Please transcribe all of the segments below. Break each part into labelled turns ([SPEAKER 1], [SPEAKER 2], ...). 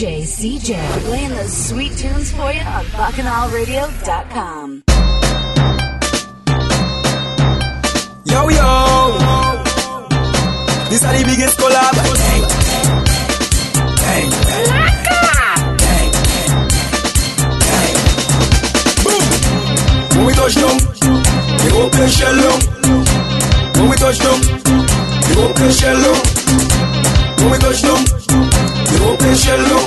[SPEAKER 1] DJ CJ playing those sweet tunes for you on BacchanalRadio.com.
[SPEAKER 2] Yo yo, this are the biggest collab. Bang, bang, bang. When we touch down, they open shell down. When we touch down, they open shell down. When we touch down, open shell down.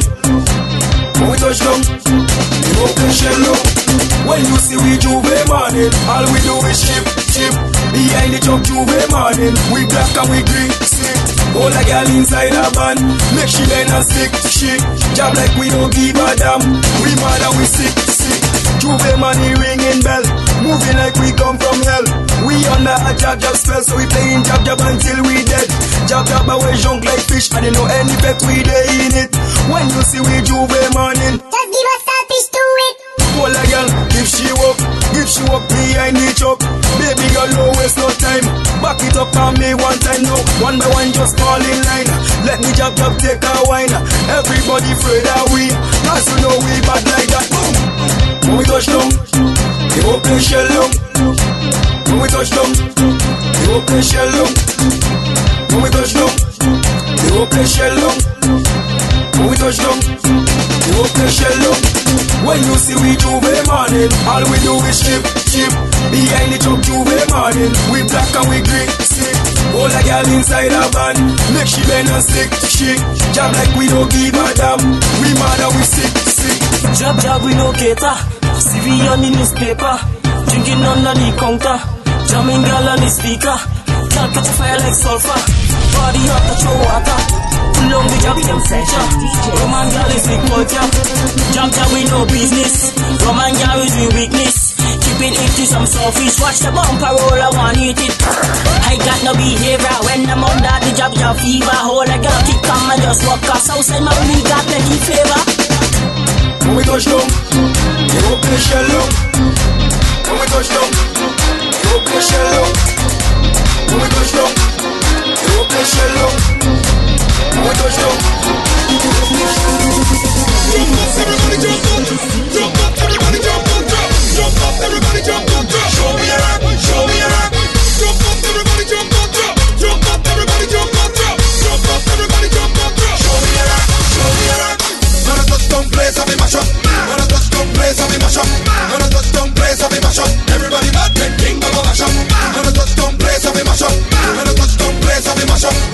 [SPEAKER 2] When we touch down, they open shell down. When you see we J'ouvert morning, all we do is chip, chip. Behind the truck J'ouvert morning, we black and we green, sick. All a girl inside a van, make she bend and stick, shit. Job like we don't give a damn. We mad and we sick, sick. J'ouvert money ringing bell, moving like we come from hell. We under a jab jab spell, so we playing jab jab until we dead. Jab jab away junk like fish, and you know any effect we dey in it. When you see we J'ouvert morning,
[SPEAKER 3] Just give
[SPEAKER 2] Hold a girl, if she walk, if she walk behind the truck. Baby girl, no waste no time. Back it up on me one time now One by one, just fall in line. Let me jab jab take a wine. Everybody afraid that we. Cause you know we bad like that. Boom. When we touch down The open shell down. When we touch down The open shell down. When we touch down The open shell down. When we touch down The shell down when you see we J'ouvert morning, all we do is chip, chip. Behind the truck J'ouvert morning, we black and we green, sick. All a girl inside a van, make she bend and stick, shit. Jab like we don't give a damn. We mad and we sick, sick.
[SPEAKER 4] Jab jab we no cater. CV on the newspaper. Drinking under the counter. Jamming girl on the speaker. Can't catch a fire like sulfur. Body hot to throw water. On the jab jab center. Roman girl is big culture. Jab jab we no business. Roman girl is we weakness. Keeping it to some selfish. Watch the bumper roll, I want eat it. I got no behavior when I'm under the jab jab fever. Hold a girl kick come and just walk us outside my we got plenty flavor.
[SPEAKER 2] When we touch down, they open the shell down. When we touch down, they open the shell down. When we touch down, they open the shell touch down,
[SPEAKER 5] Everybody jump up, jump up, everybody jump up, jump, jump up, everybody jump up, jump. Show me show me. Jump up, everybody jump up, jump, jump up, everybody jump up, jump, jump up, everybody jump up. Show me show me I touch I be mash up. I touch I be mash up. I touch I be mash up. Everybody mad, then king baba mash up. When I touch down place, I be mash up. When I touch down place, I be mash up.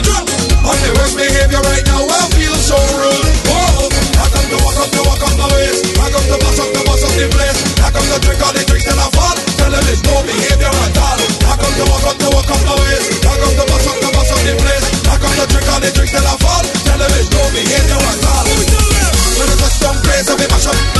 [SPEAKER 6] On the worst behavior right now, I
[SPEAKER 7] feel so
[SPEAKER 8] rude.
[SPEAKER 7] I
[SPEAKER 8] come to walk up, to walk up my. I come to bust up, to bust up the place. I come to drink all the drinks till I fall. Tell them it's no behavior at all. I come to walk up, to walk up my. I come to bust up, to bust up the place. I come to drink all the drinks till I fall. Tell them it's no behavior at all. When I touch some
[SPEAKER 5] place, I be mash up.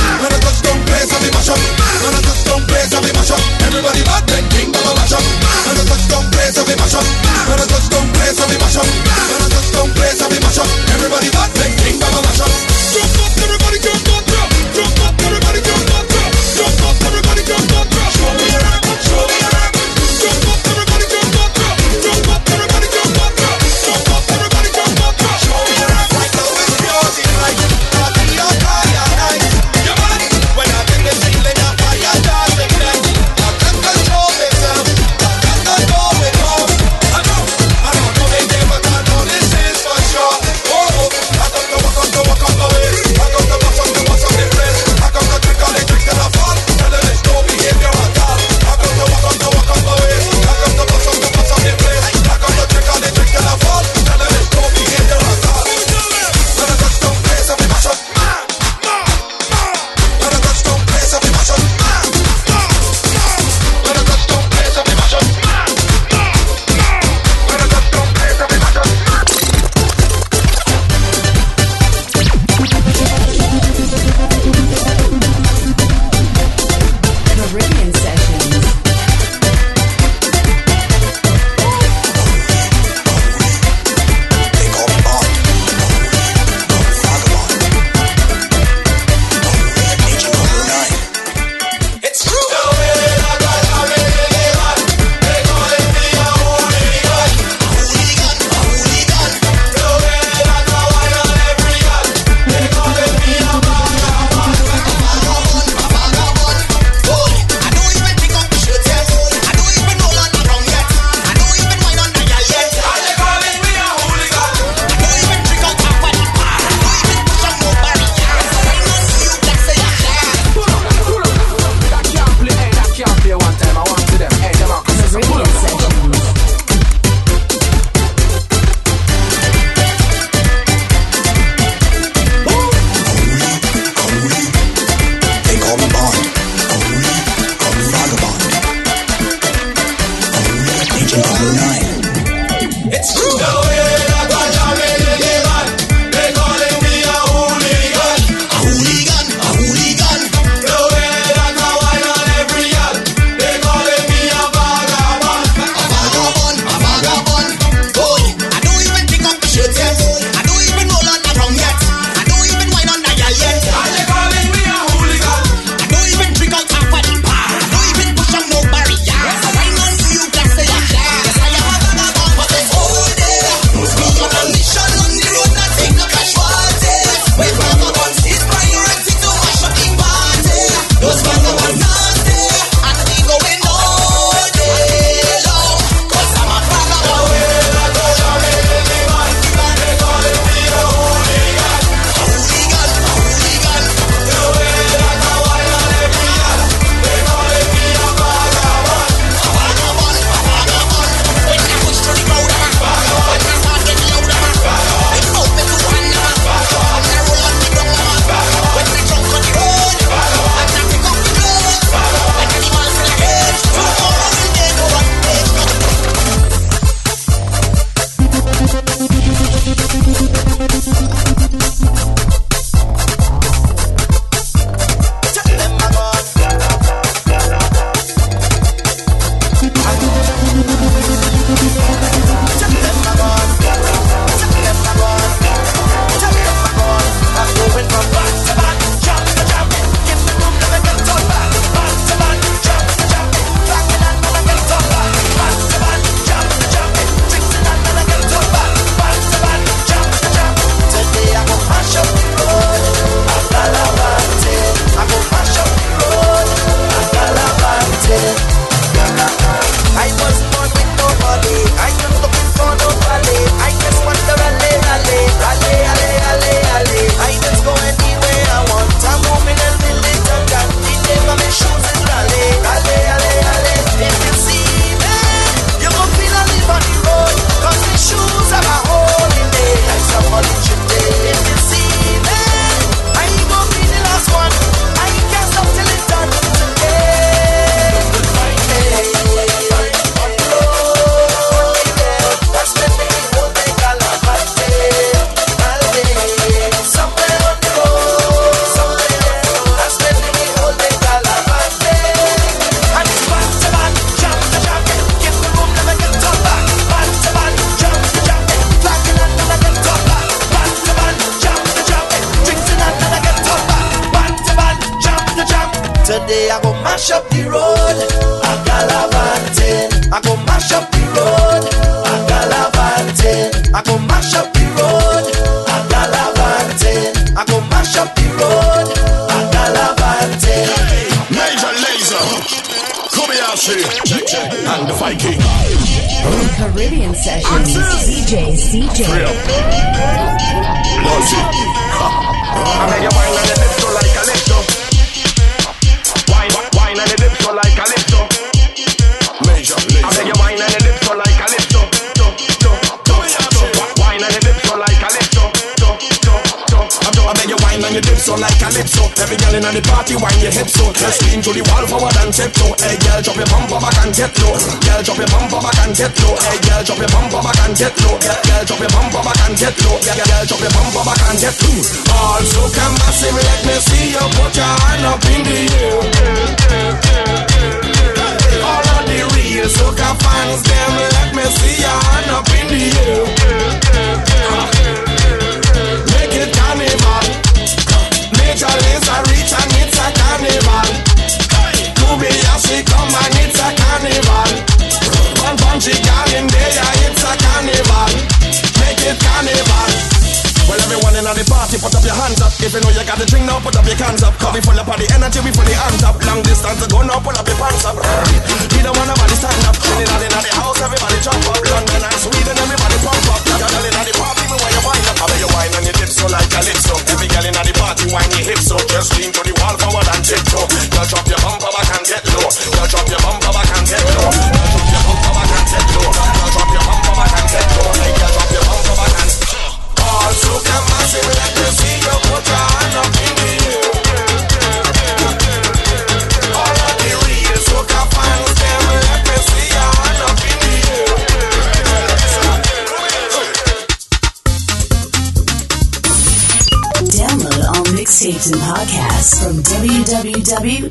[SPEAKER 5] From www.djcj.com.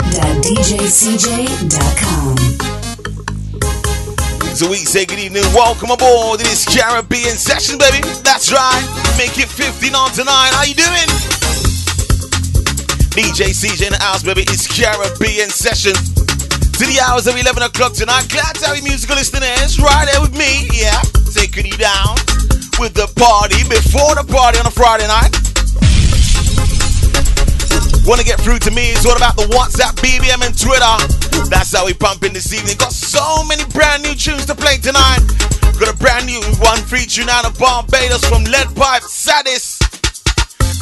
[SPEAKER 9] So we say good evening, welcome aboard. It is Caribbean Session, baby. That's right. Make it 15 on tonight. How you doing? DJ CJ in the house, baby. It's Caribbean Session. To the hours of 11 o'clock tonight. Glad to have you musical listeners right there with me. Yeah, taking you down with the party before the party on a Friday night. Want to get through to me? It's all about the WhatsApp, BBM, and Twitter. That's how we pump in this evening. Got so many brand new tunes to play tonight. Got a brand new one featuring out of Barbados from Lead Pipe Saddis.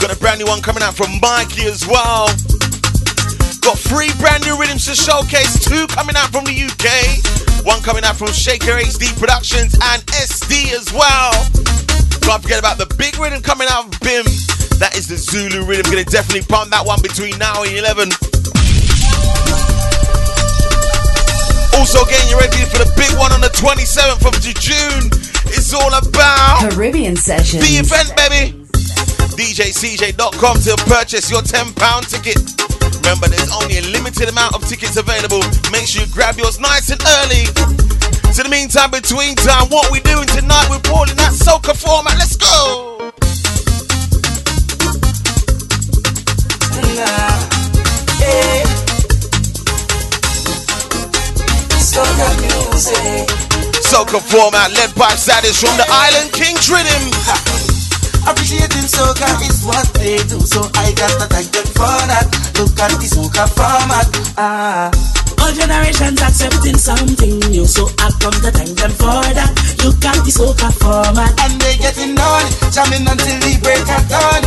[SPEAKER 9] Got a brand new one coming out from Mikey as well. Got three brand new rhythms to showcase. Two coming out from the UK. One coming out from Shaker HD Productions and SD as well. Can't forget about the big rhythm coming out of BIM. That is the Zulu rhythm. Gonna definitely pump that one between now and 11. Also getting you ready for the big one on the 27th of June. It's all about
[SPEAKER 5] Caribbean Sessions.
[SPEAKER 9] the event, baby. DJCJ.com to purchase your £10 ticket. Remember, there's only a limited amount of tickets available. Make sure you grab yours nice and early. To the meantime, between time, what we doing tonight? We're balling that soca format. Let's go.
[SPEAKER 6] Soca music.
[SPEAKER 9] Soca format led by Saddis from the Island Kings Rhythm.
[SPEAKER 6] Appreciating soca is what they do, so I gotta thank them for that. Look at the soca format. Ah.
[SPEAKER 4] All generations accepting something new, so I come to thank them for that. Look at the soca format.
[SPEAKER 6] And they getting on, jamming until the break of dawn.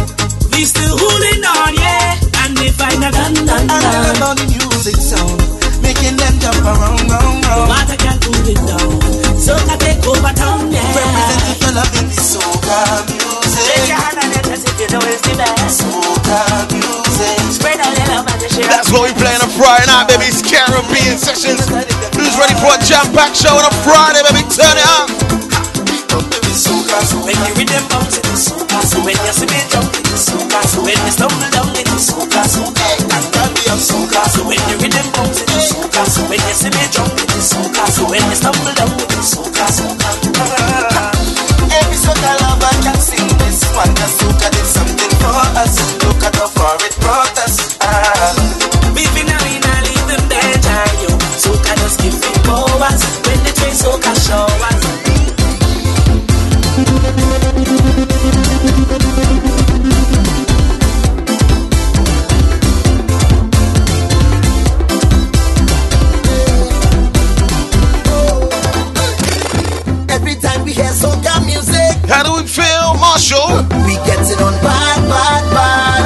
[SPEAKER 4] We still holding on, yeah. And they find a gun, dun,
[SPEAKER 6] And
[SPEAKER 4] dun.
[SPEAKER 6] about the music sound, making them jump around, round, round.
[SPEAKER 4] Water can't cool it down. Soca take over town, yeah.
[SPEAKER 6] Representing for loving the soca
[SPEAKER 4] Raise your hand and let us if you know it's the best.
[SPEAKER 6] Soca music.
[SPEAKER 4] Spread a little bit of shit.
[SPEAKER 9] That's what we play on Friday night, baby. It's Caribbean Sessions. Who's ready for a jam-packed show on a Friday, baby? Turn it up.
[SPEAKER 6] So
[SPEAKER 4] when you read them out, it is soca. So when you see me jump, it is soca. So when you stumble down, it is soca, soca.
[SPEAKER 6] And call me up, soca.
[SPEAKER 4] So when you read them out, it is soca. So when you see me jump, it is soca. So when you stumble down, it is soca, soca.
[SPEAKER 6] Every soca lover can sing this one. Soca did something for us. Look at how brought us. Ah. Living and leave
[SPEAKER 4] them there, child.
[SPEAKER 6] Soca just give me powers when the train soca show.
[SPEAKER 9] How do
[SPEAKER 4] we feel, Marshall? We getting on bad, bad, bad.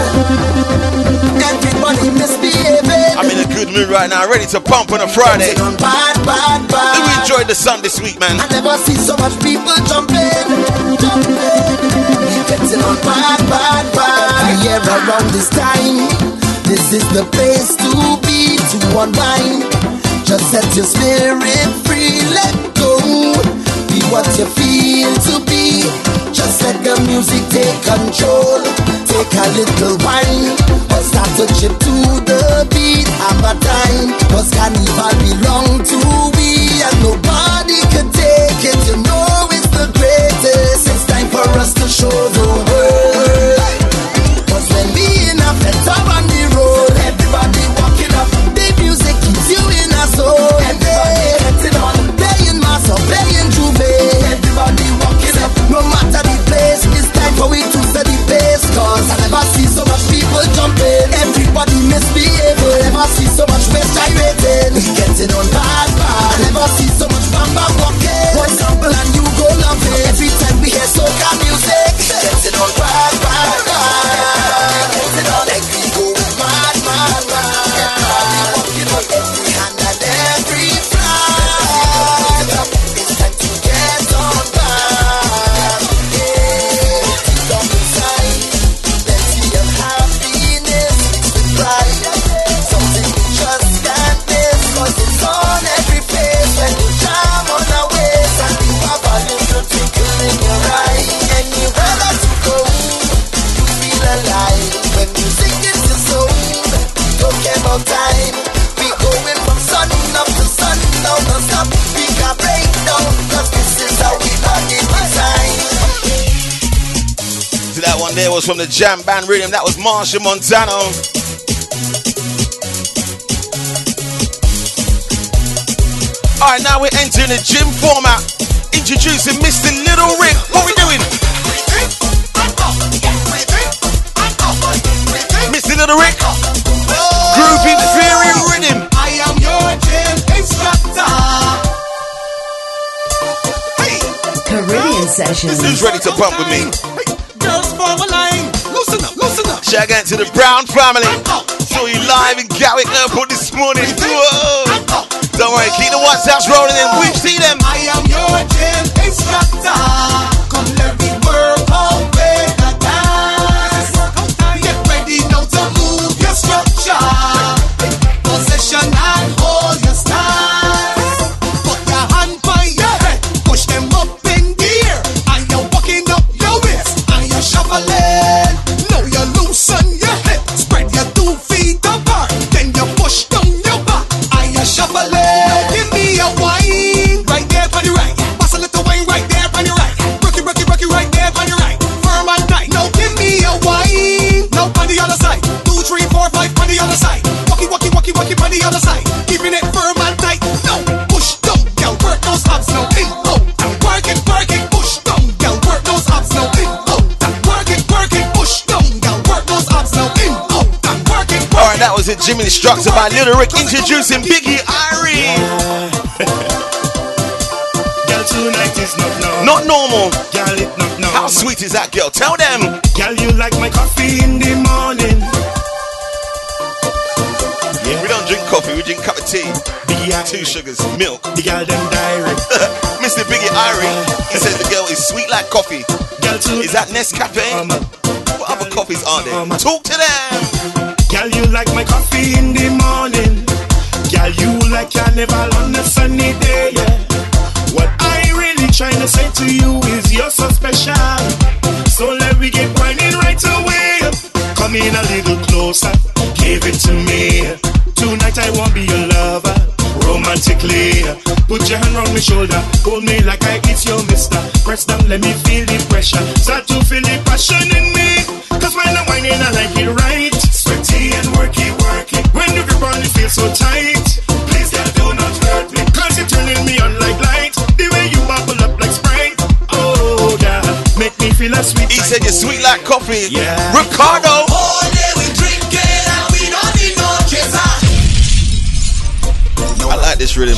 [SPEAKER 4] Everybody misbehaving.
[SPEAKER 9] I'm in a good mood right now, ready to pump on a Friday.
[SPEAKER 10] Getting on bad, bad, bad.
[SPEAKER 9] We enjoy the sun this week, man.
[SPEAKER 10] I never see so much people jumping, jumping. We getting on bad, bad, bad. Every year around this time. This is the place to be to unwind. Just set your spirit free, let go. What you feel to be. Just let the music take control. Take a little wine, or start to chip to the beat. Have a time, cause carnival belong to we, and nobody can
[SPEAKER 9] was from the Jam Band Rhythm. That was Machel Montano. Alright, now we're entering the gym format. Introducing Mr. Little Rick. What we doing? Mr. Little Rick. Groovy Theory Rhythm.
[SPEAKER 11] I am your gym instructor.
[SPEAKER 1] Caribbean Sessions.
[SPEAKER 9] Who's ready to pump with me? Shout out to the Brown family. Saw you live in Gatwick Airport this morning. Whoa. Don't worry, keep the WhatsApps rolling in. We see them.
[SPEAKER 11] I am your
[SPEAKER 9] was it. Jimmy Instructor by Little Rick introducing Biggie Irie.
[SPEAKER 12] Girl, tonight is not normal.
[SPEAKER 9] Not normal.
[SPEAKER 12] Girl, it not normal.
[SPEAKER 9] How sweet is that girl? Tell them.
[SPEAKER 12] Girl, you like my coffee in the morning. Yeah.
[SPEAKER 9] We don't drink coffee, we drink cup of tea.
[SPEAKER 12] Biggie
[SPEAKER 9] Two
[SPEAKER 12] Irie.
[SPEAKER 9] sugars, milk.
[SPEAKER 12] The girl them direct.
[SPEAKER 9] Mr. Biggie Irie, he says the girl is sweet like coffee.
[SPEAKER 12] Girl, too.
[SPEAKER 9] Is that Nescafe? What other coffees are there? Talk to them.
[SPEAKER 12] Girl, you like my coffee in the morning. Girl, you like carnival on a sunny day, yeah. What I really trying to say to you is you're so special. So let me get whining right away. Come in a little closer, give it to me. Tonight I want be your lover, romantically. Put your hand on my shoulder, hold me like I it's your mister. Press down, let me feel the pressure. Start to feel the passion in me. Cause when I'm whining, I like it right. Grip on it, feels so tight. Please, girl, do not hurt me. Cause you're turning me on like light. The way you bubble up like Sprite. Oh, girl, make me feel a sweet.
[SPEAKER 9] He
[SPEAKER 12] like
[SPEAKER 9] said you're sweet like coffee.
[SPEAKER 12] Yeah.
[SPEAKER 9] Ricardo.
[SPEAKER 11] All day we drinking and we don't need no chaser.
[SPEAKER 9] I like this rhythm.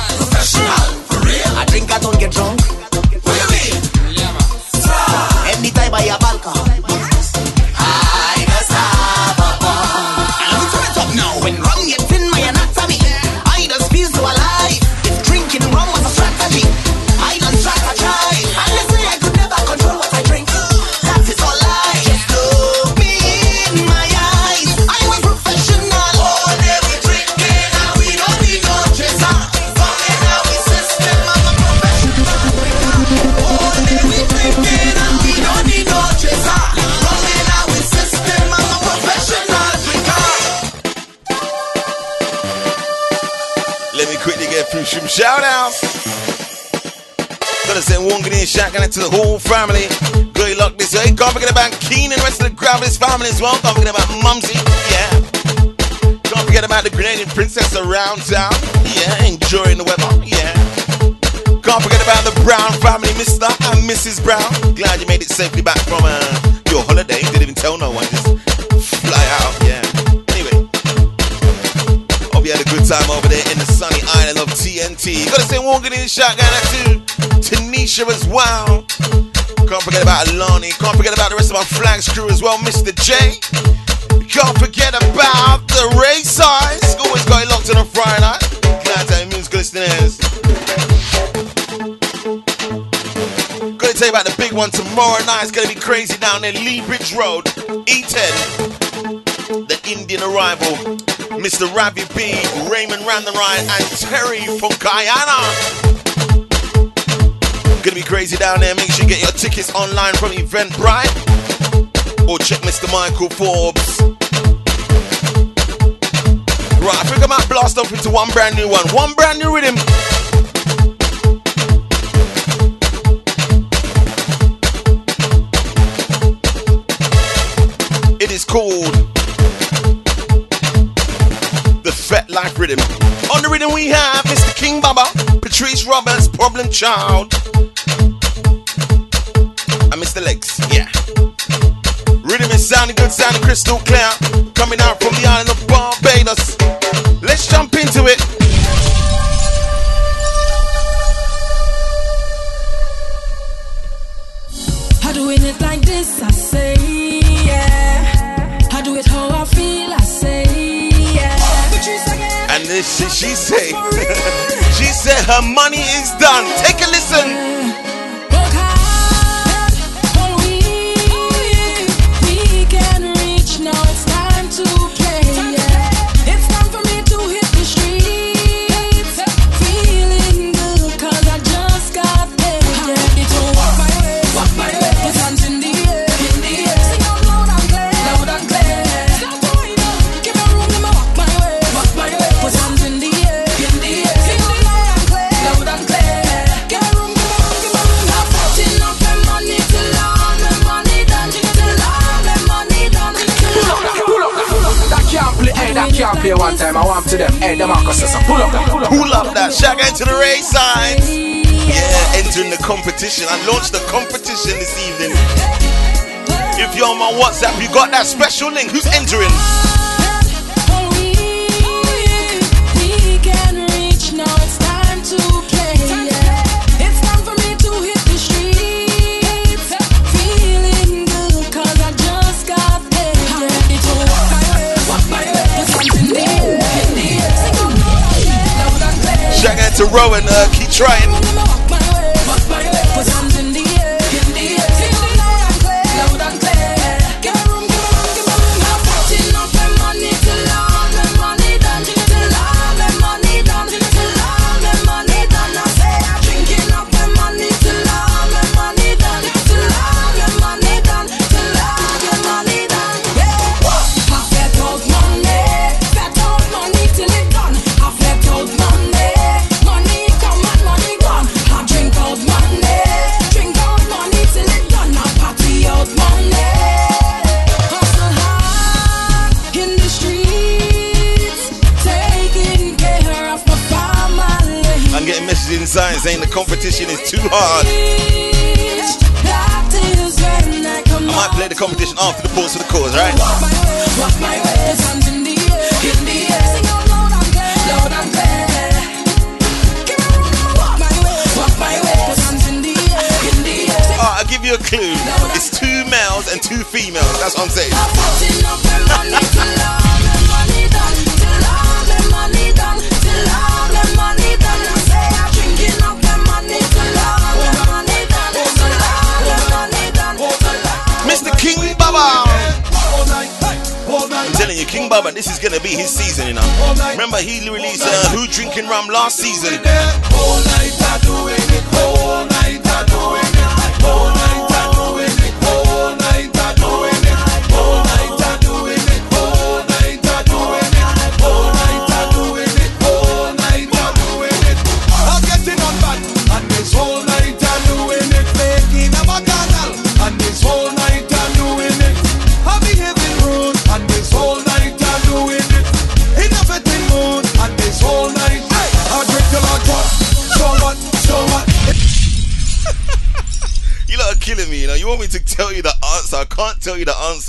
[SPEAKER 9] For real. I drink, I don't
[SPEAKER 13] get drunk. one good shotgun to the whole family. Good luck this year. Can't forget about Keen and the rest of the crowd, his family as well. Can't forget about Mumsy, yeah. Can't forget about the Grenadian princess around town, yeah, enjoying the weather, yeah. Can't forget about the Brown family, Mr. and Mrs. Brown. Glad you made it safely back from uh, your holiday. Didn't even tell no one, just fly out, yeah. Anyway, hope you had a good time over there in the sunny island of TNT. Gotta say, walking in the shotgun, too. Alicia as well. Can't forget about Alani. Can't forget about the rest of my flags crew as well, Mr. J. Can't forget about the race eyes. Always got it locked on a Friday night. Glad to music listeners. Gonna tell you about the big one tomorrow night. It's gonna be crazy down there, Lee Bridge Road, E10. The Indian arrival, Mr. Ravi B, Raymond Ramnarine, and Terry from Guyana. Gonna be crazy down there. Make sure you get your tickets online from Eventbrite or check Mr. Michael Forbes. Right, I think I might blast off into one brand new one. One brand new rhythm. It is called the Fete Life Rhythm. On the rhythm we have Mr. King Baba, Patrice Roberts, Problem Child. I miss the legs, yeah. Rhythm is sounding good, sounding crystal clear. Coming out from the island of Barbados.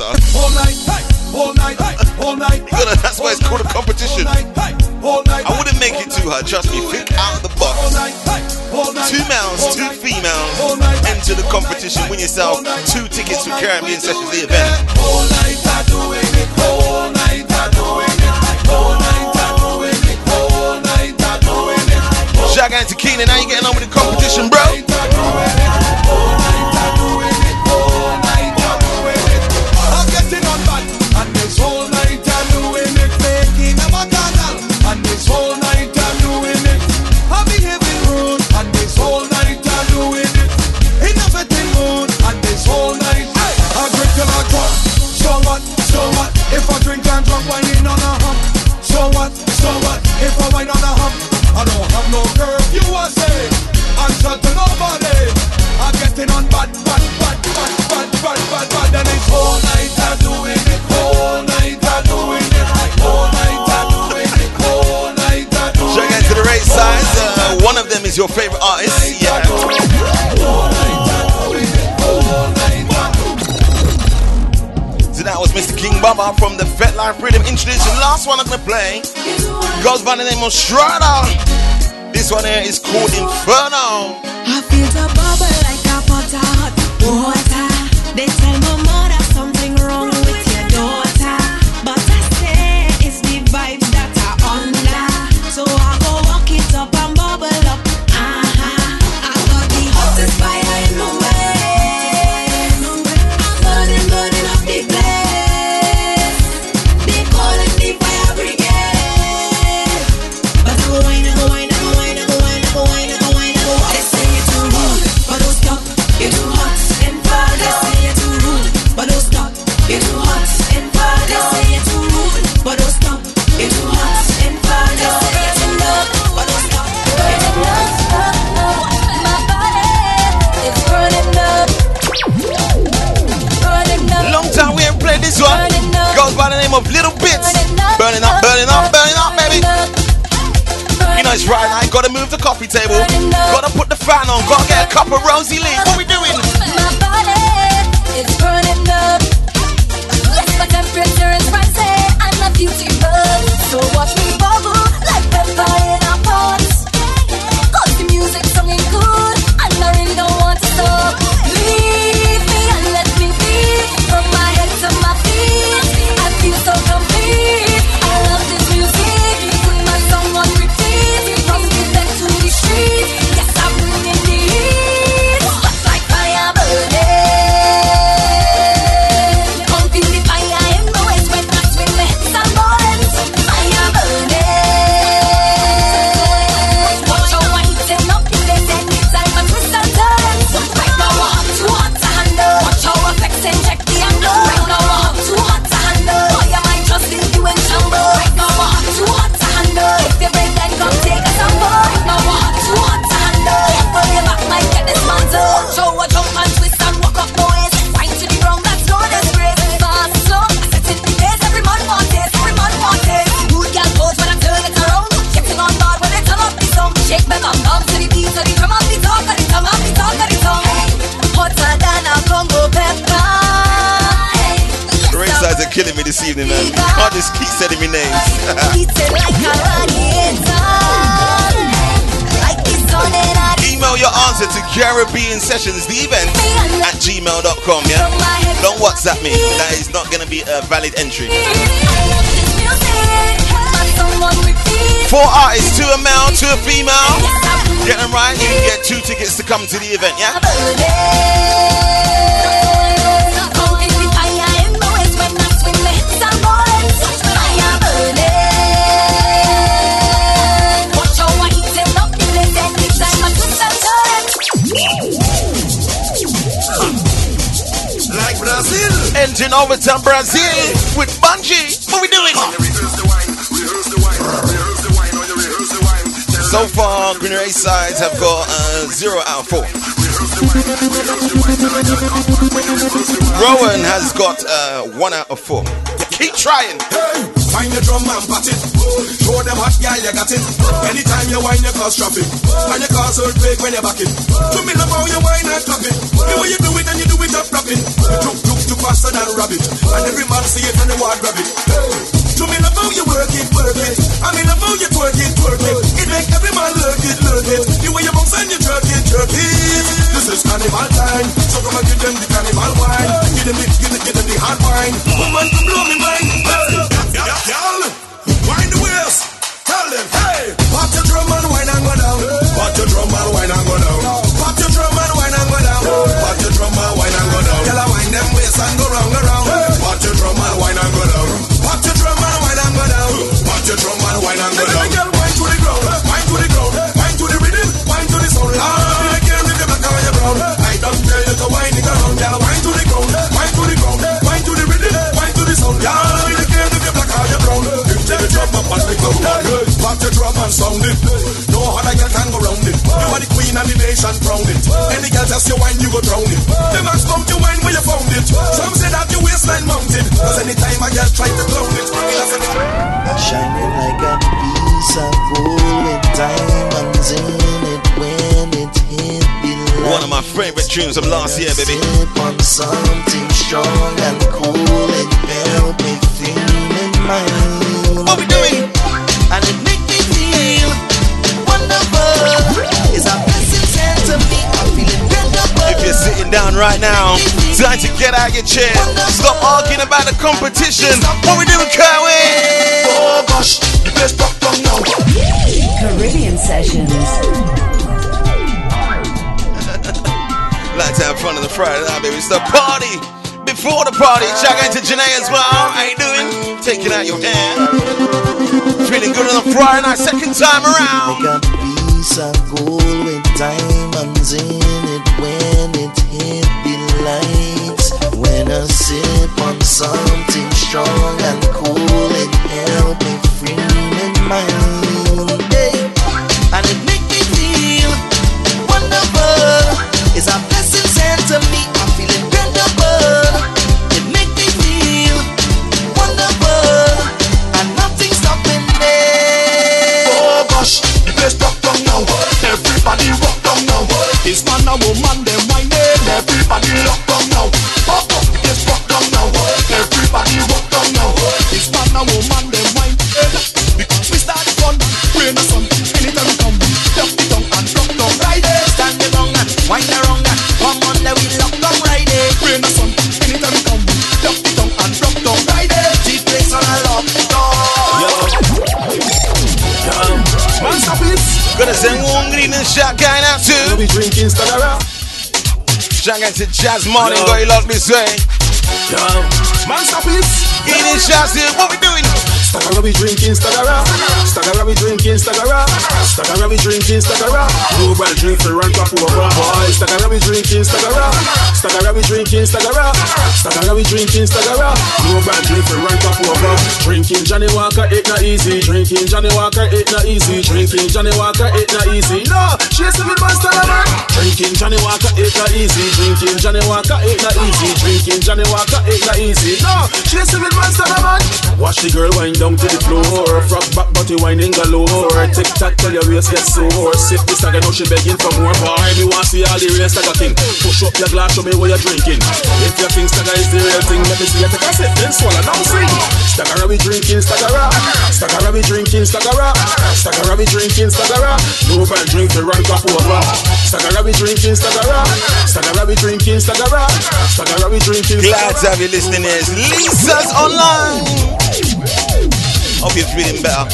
[SPEAKER 14] All
[SPEAKER 9] night, all night, all night.
[SPEAKER 15] Gotta, that's why it's called a competition. I wouldn't make it too hard, trust me. Think out the box. Two males, two females. Enter the competition, win yourself two tickets for Caribbean Sessions, the event.
[SPEAKER 9] All night, I it. All night, I it.
[SPEAKER 15] How you getting on with the competition, bro? Baba from the Vetline Life Freedom. Introduce the last one I'm gonna play. Goes by the name of Strada. This one here is called Inferno.
[SPEAKER 16] I feel the
[SPEAKER 15] Papa Rosie Lee.
[SPEAKER 16] this
[SPEAKER 15] evening, man. All this keep telling me names. email your answer to Caribbean Sessions, the event at gmail.com. Yeah, don't WhatsApp me, that is not going to be a valid entry. Four artists, two a male, two a female. Get them right, you get two tickets to come to the event. Yeah. changing over Brazil with Bungie. What we doing? Oh, so far, Green Ray sides have got uh, zero out of four. Rowan has got uh, one out of four. Keep trying. Hey.
[SPEAKER 9] Find your
[SPEAKER 5] drum and pat it. Show them hot you got it. Anytime you whine, you cause traffic. And when you back it. To me, love how you whine and clap it. You do it and you do it up, it tuk faster than rabbit. And every man see it and they want grab it. To me love how you work it, work it. I mean love how you twerk it, twerk it. It make every man lurk it, lurk it. The way you bounce and you jerk it, jerk it. This is carnival time, so come and give them the carnival wine. Give them the, give them, give them the hard wine. Woman to blow me mind. Hey, y'all, wind the waist. Tell them, hey, pop your drum and wine and go down. Pop your drum and wine and go down. Pop your drum and wine and. Pop your drum and wine and go down. Girl, I wind them waist and go round, go round. Pop your drum and wine and go down. Pop your drum and wine and go down. Pop your drum and wine and go down. Girl, wine to the ground, wine to the ground, wine to the rhythm, wine to the sound. Lord, I can't the black or your brown. I don't tell you to wine it around, girl. Wine to the ground, wine to the ground, wine to the rhythm, wine to the sound. Lord, I can't live the black or your brown. If the drum up on the ground, pop your drum and sound it. No other girl can go round it. You are the queen and the nation crown it. Any girl just your wine, you go drown it. Them ask come to wine where you found it. Some say that your waistline mounted. Cause anytime a girl try to clown it, it
[SPEAKER 6] Shining like a piece of gold with diamonds in it when it hit the light.
[SPEAKER 9] One of my favorite tunes of last year, baby.
[SPEAKER 6] Sip on something strong and cool and help me feel in my
[SPEAKER 9] What If down right now, time to get out your chair. Stop arguing about the competition. What we doing, Kerwin?
[SPEAKER 5] Oh gosh, the place drop down now.
[SPEAKER 1] Caribbean Sessions.
[SPEAKER 9] Like to have fun on the Friday night, baby. It's the party. Before the party, shout out to Janae as well. How you doing? Taking out your hand. Feeling good on the Friday night, second time around.
[SPEAKER 6] Like a piece of gold with diamonds in when hit the lights. When I sip on something strong and cool, it help me free in my mind. And it me feel wonderful. It's a blessing sent to me. I'm feeling incredible. It make me feel wonderful, and nothing's stopping me.
[SPEAKER 5] Oh gosh, the now. Everybody now. Man woman,
[SPEAKER 9] Shout out to Jazz Morning, got you locked this way.
[SPEAKER 5] Man, stop it.
[SPEAKER 9] Eating shots here, what we doing?
[SPEAKER 5] Stagara we drinking Stagara. Stagara we drinking Stagara. Stagara we drinking Stagara. Global drink for run top over boy. Stagara we drinking Stagara. Stagara we drinking Stagara. Stagara we drinking Stagara. Global drink for run top over Drinking Johnnie Walker it not easy. Drinking Johnnie Walker it not easy. Drinking Johnnie Walker it not easy. No, chasing my Stagara man Drinking Johnnie Walker it not easy Drinking Johnnie Walker it not easy Drinking Johnnie Walker it not easy No, chasing with my Stagara man Watch the girl wind down to the floor. Frog back, body winding galore. Tick tock, tell your waist get sore. Sip this stagger, now she begging for more. Boy, me want see all the real stagger king. Push up your glass, show me what you're drinking. If you think stagger is the real thing, let me see you take a sip, then swallow, now sing. Stagger we drinking, stagger Stagger we drinking, stagger Stagger we drinking, stagger No bad drink to run top over. Stagger we drinking, stagger Stagger we drinking, stagger Stagger we drinking.
[SPEAKER 9] Glad to have you listening. Is Lisa's online. Hope you're feeling better.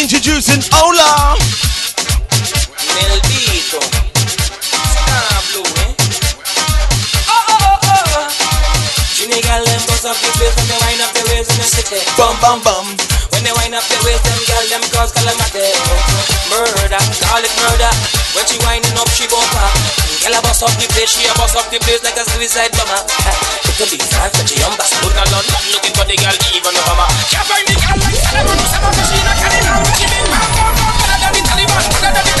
[SPEAKER 9] Introducing Ola.
[SPEAKER 4] Mel Beto. Blue, eh? Oh, oh, oh, oh. Trini gal them bust up the place when they wind up the waist in the city.
[SPEAKER 9] Bum, bum, bum.
[SPEAKER 4] When they wind up the waist, them gal them cause calamity. Murder, call it murder. When she winding up, she bumper. Girl a bust up the place, she a bust up the place like a suicide bomber. It be five, but she on at London, looking for the girl even Obama. Can't find the girl like Solomon, Solomon, she not carrying out she been. Better than the Taliban, better than the Taliban, better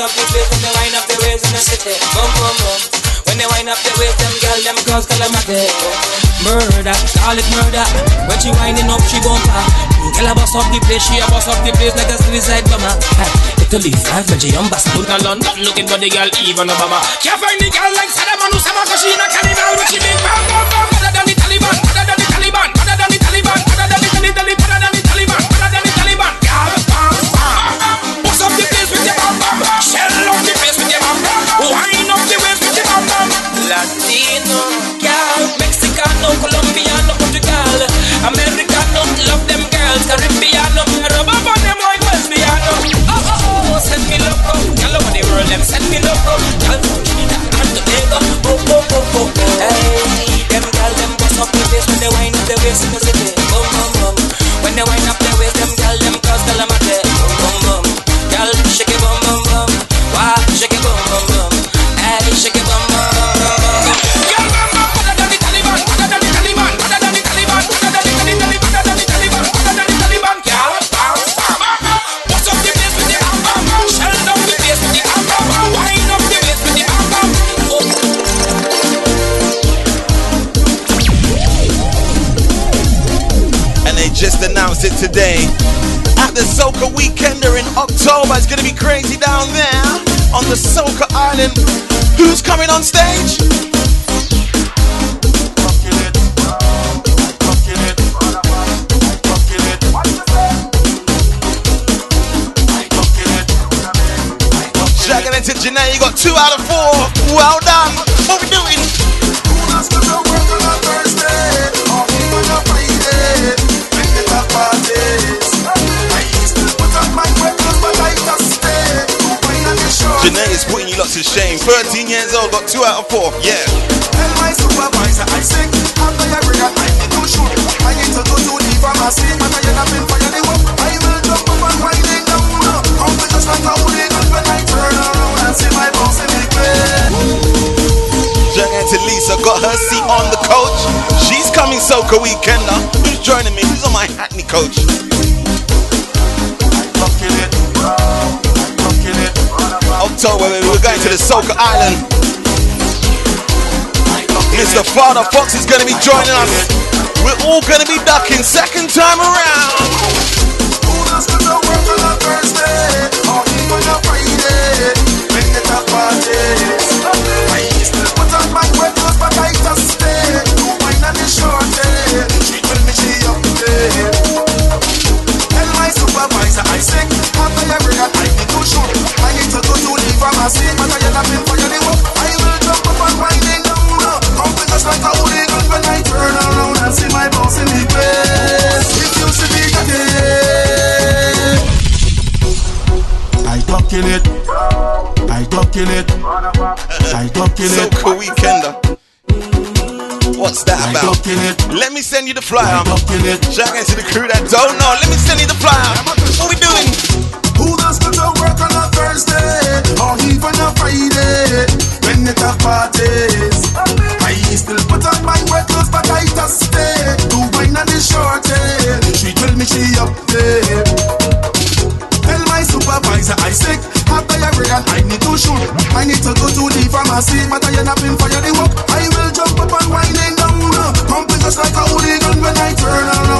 [SPEAKER 4] up the place when they wind up the waves in the city. Boom, boom, boom. When they wind up the waves, them girls, them girls call em a calamatic. Murder, call it murder. When she winding up, she bumper. Girl, I bust up the place, she a bust up the place like a suicide bomber. Italy, yumbas Belgium, Barcelona, London, looking for the girl, even Obama. Can't find the girl like Saddam Hussein, cause she in a cannibal, but she big bam, bam, bam. Them send me loco, girl from Trinidad and Tobago. Oh, oh oh oh oh, hey, them girl them bust up the place when they wind up the waist in the city.
[SPEAKER 9] Is putting you lots to shame. 13 years old, got two out of four. Yeah.
[SPEAKER 11] Tell my supervisor I sick After every night I need to shoot I need to go to the pharmacy I end up in fire the work I will jump up and winding down Come to just like a hooligan When I turn around and see my boss in the bed
[SPEAKER 9] Janet Lisa got her seat on the coach. She's coming Soca Weekender. Who's joining me? Who's on my Hackney coach? We're going to the Soca Island. Mr. Father Fox is going to be joining us. We're all going to be ducking second time around. Flyer.
[SPEAKER 11] I ducking it
[SPEAKER 9] Shout out to the crew that don't know. Let me send you the flyer. What we doing?
[SPEAKER 11] Or even a Friday when it a parties? I still put on my wet clothes, but I just stay to wine on the shorty. She tell me she up there. Tell my supervisor I sick. After every night I need to shoot. I need to go to the pharmacy, but I end up in fire the work. I will jump up and winding down. Pumping just like a hooligan when I turn around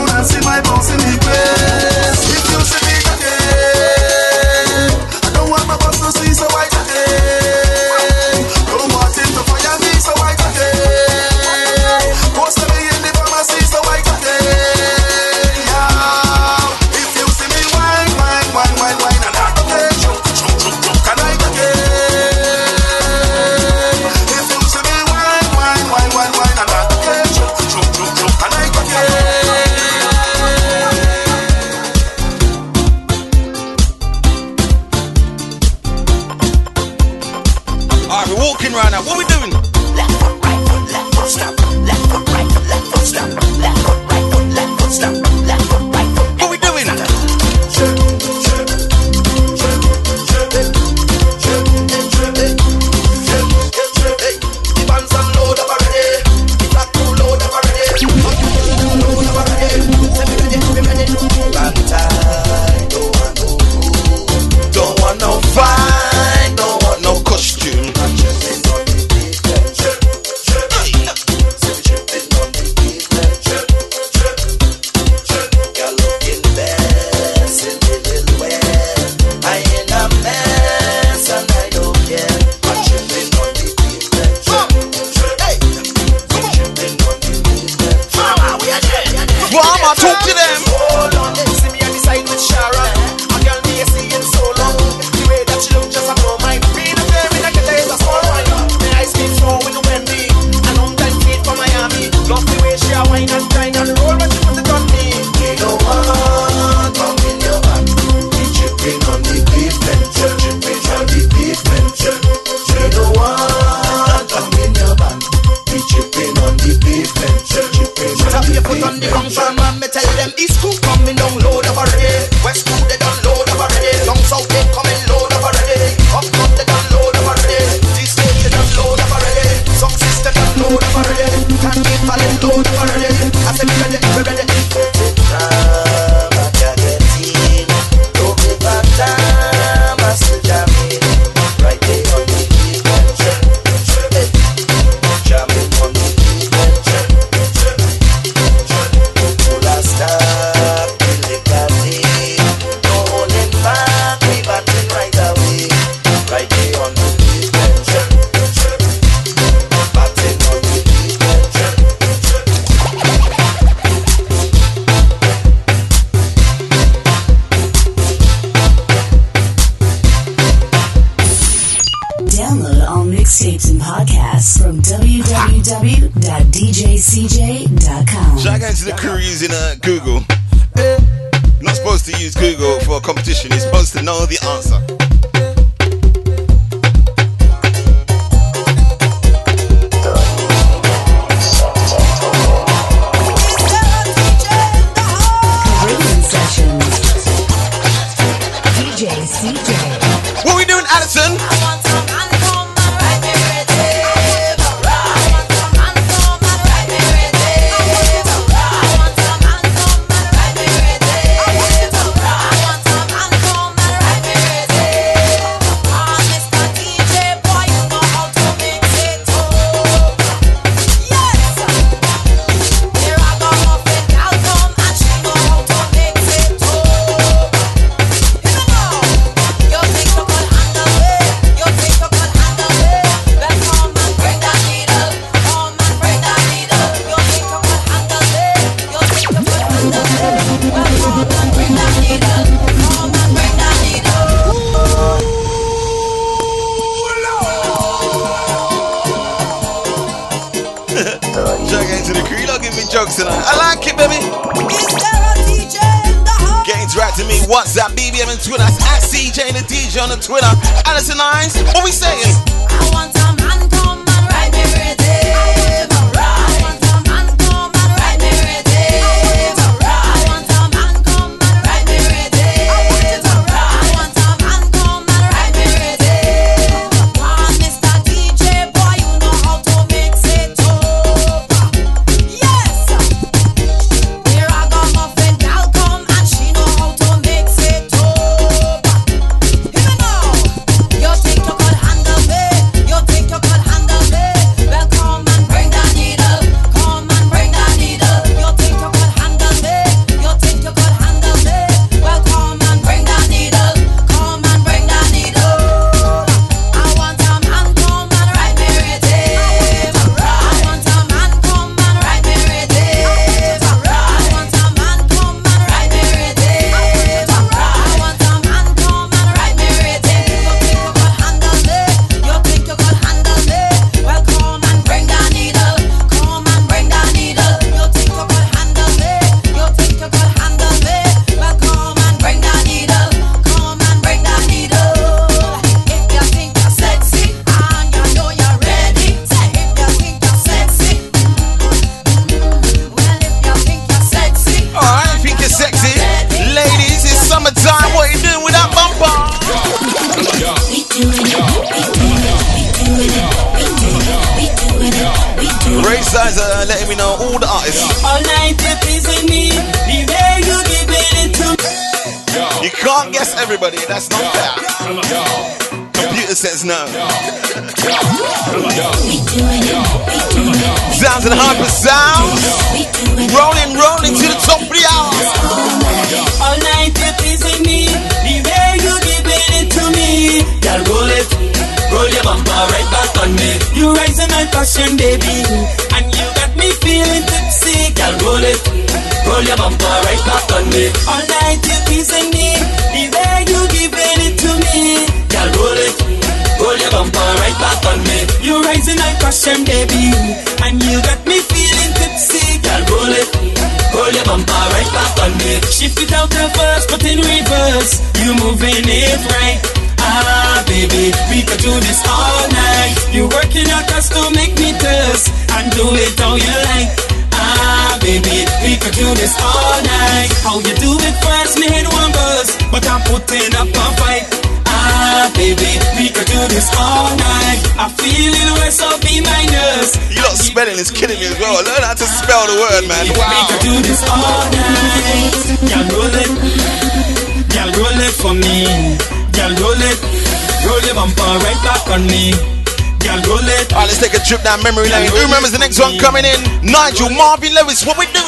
[SPEAKER 17] down memory lane. Who remembers the next one coming in? Nigel, Marvin Lewis, what we do?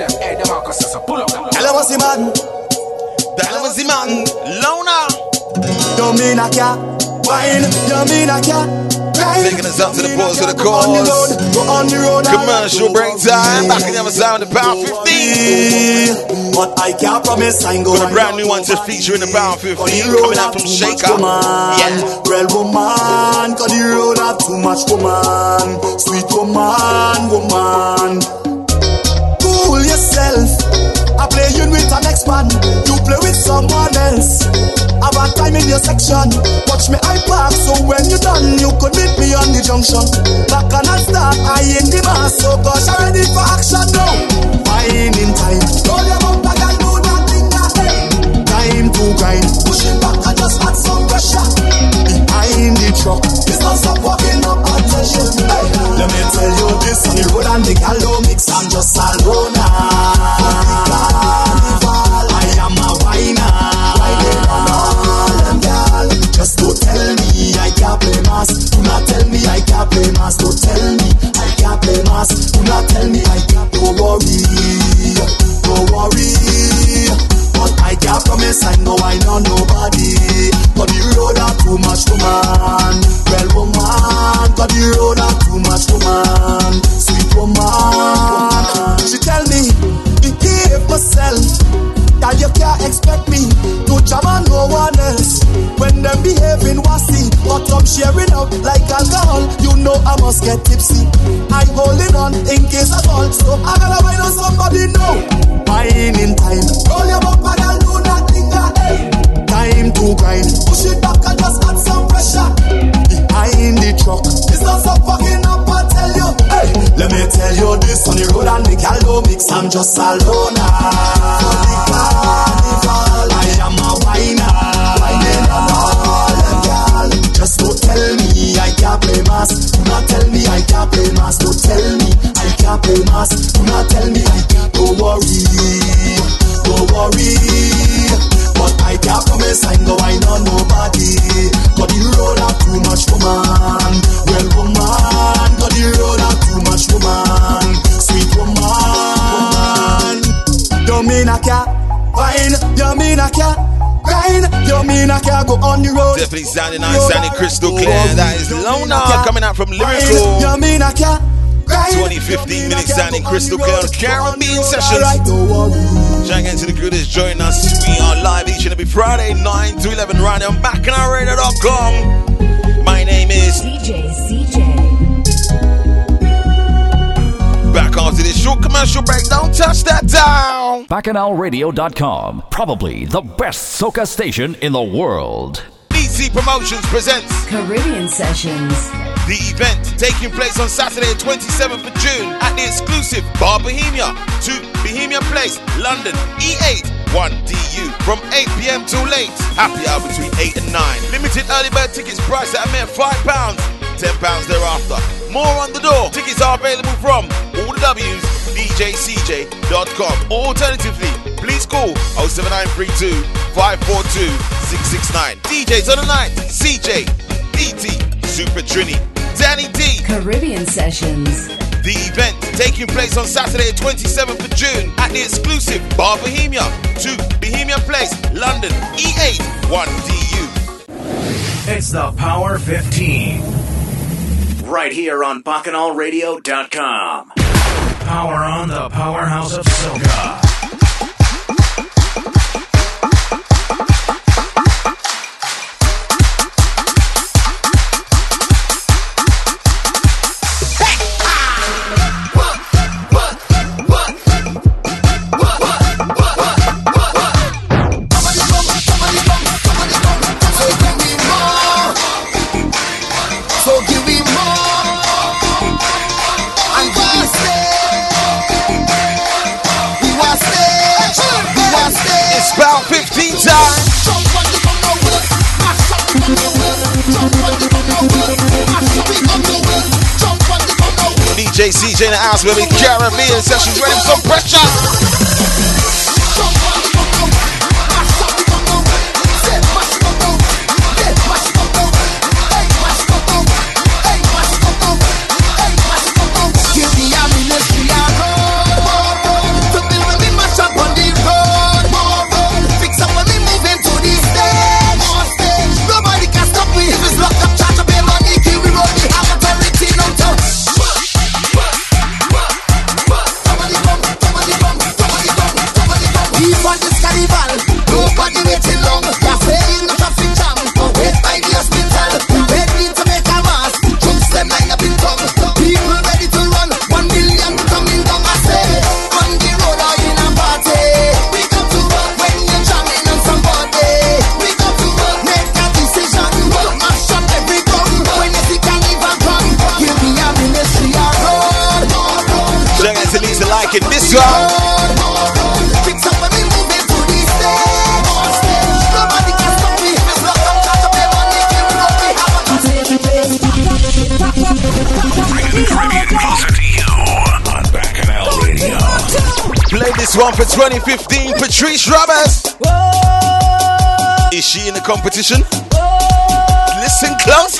[SPEAKER 18] Them,
[SPEAKER 19] hey, the Marcus, so pull up.
[SPEAKER 11] Hello, what's the man?
[SPEAKER 9] That was the man, Lona.
[SPEAKER 11] You mean I can't wine? You mean I can't grind?
[SPEAKER 9] Taking us up to the pause of the
[SPEAKER 11] Go on the road,
[SPEAKER 9] cause.
[SPEAKER 11] go on the road.
[SPEAKER 9] Commercial break time. Back on the other side of the pound 15.
[SPEAKER 11] But I can't promise I ain't go
[SPEAKER 9] Got a brand new one to feature in the pound 15 coming out from Shaker.
[SPEAKER 11] Yeah. Real woman, cause the road have too much woman. Sweet woman, woman. Cool yourself. I play you with an ex-man. You play with someone else. I have a time in your section. Watch me I park, so when you done, you could meet me on the junction. Back and start, I in the mass, so gosh, I'm ready for action now. Fine in time. Roll your bumper, girl, do that thing that hey. Time to grind. Push it back and just add some pressure. Behind the truck, it's not stop walking up let me tell you this the road and the gal don't mix. I'm just alone. I am a whiner. Just don't tell me I can't play mass. Do not tell me I can't play mass. Don't tell me I can't play mass. Do not tell me I can't. Don't worry, don't worry. I promise I know I know nobody. But the road are too much woman. Well woman, but the road are too much woman. Sweet woman. She tell me, behave myself. That you can't expect me to jam on no one else. When them behaving wassy, but I'm sharing out like alcohol. You know I must get tipsy. I holding on in case I fall, so I gotta wait on somebody know. Wine in time, roll your bumper, girl, do nothing ah, hey. Time to grind, push it back and just add some pressure. Behind the truck, tell you this on the road and the gal don't mix. I'm just. For the carnival, I am a whiner. Whining on all them gal. Just don't tell me I can't play mass. Do not tell me I can't play mass. Don't tell me I can't play mass. Do not tell me I can't. Don't worry, don't worry. But I can't promise I know I know nobody. Got the road have too much woman. Well woman, woman, got the road out too much woman. Sweet woman, mean I can wine, mean I can I can go on the road.
[SPEAKER 9] Definitely sounding nice, sounding crystal clear. That is Lona coming out from Lyrical.
[SPEAKER 11] You I
[SPEAKER 20] can.
[SPEAKER 9] 20, 15 minutes sounding crystal clear on Caribbean sessions. Jack into the crew joining us. We are live each and every Friday, 9 to 11, right now on BacchanalRadio.com. My name is
[SPEAKER 1] DJs.
[SPEAKER 9] Back onto this short commercial break. Don't touch that down.
[SPEAKER 21] BacchanalRadio.com, probably the best soca station in the world.
[SPEAKER 9] DC Promotions presents
[SPEAKER 1] Caribbean Sessions.
[SPEAKER 9] The event taking place on Saturday, 27th of June at the exclusive Bar Bohemia, to Bohemia Place, London, E8. 1DU from 8 pm till late. Happy hour between 8 and 9. Limited early bird tickets priced at a mere £5. £10 thereafter. More on the door. Tickets are available from all the W's, djcj.com. Alternatively, please call 07932 542 669. DJs on the night, CJ, DT, Super Trini, Danny D.
[SPEAKER 1] Caribbean Sessions.
[SPEAKER 9] The event taking place on Saturday, 27th of June at the exclusive Bar Bohemia, 2 Bohemia Place, London, E8 1DU.
[SPEAKER 10] It's the Power 15 right here on BacchanalRadio.com. Power on the powerhouse of Soca.
[SPEAKER 9] JC, JCJ in the house with me, Caribbean sessions, ready for some pressure. for 2015, Patrice Roberts. Is she in the competition? Listen
[SPEAKER 13] close.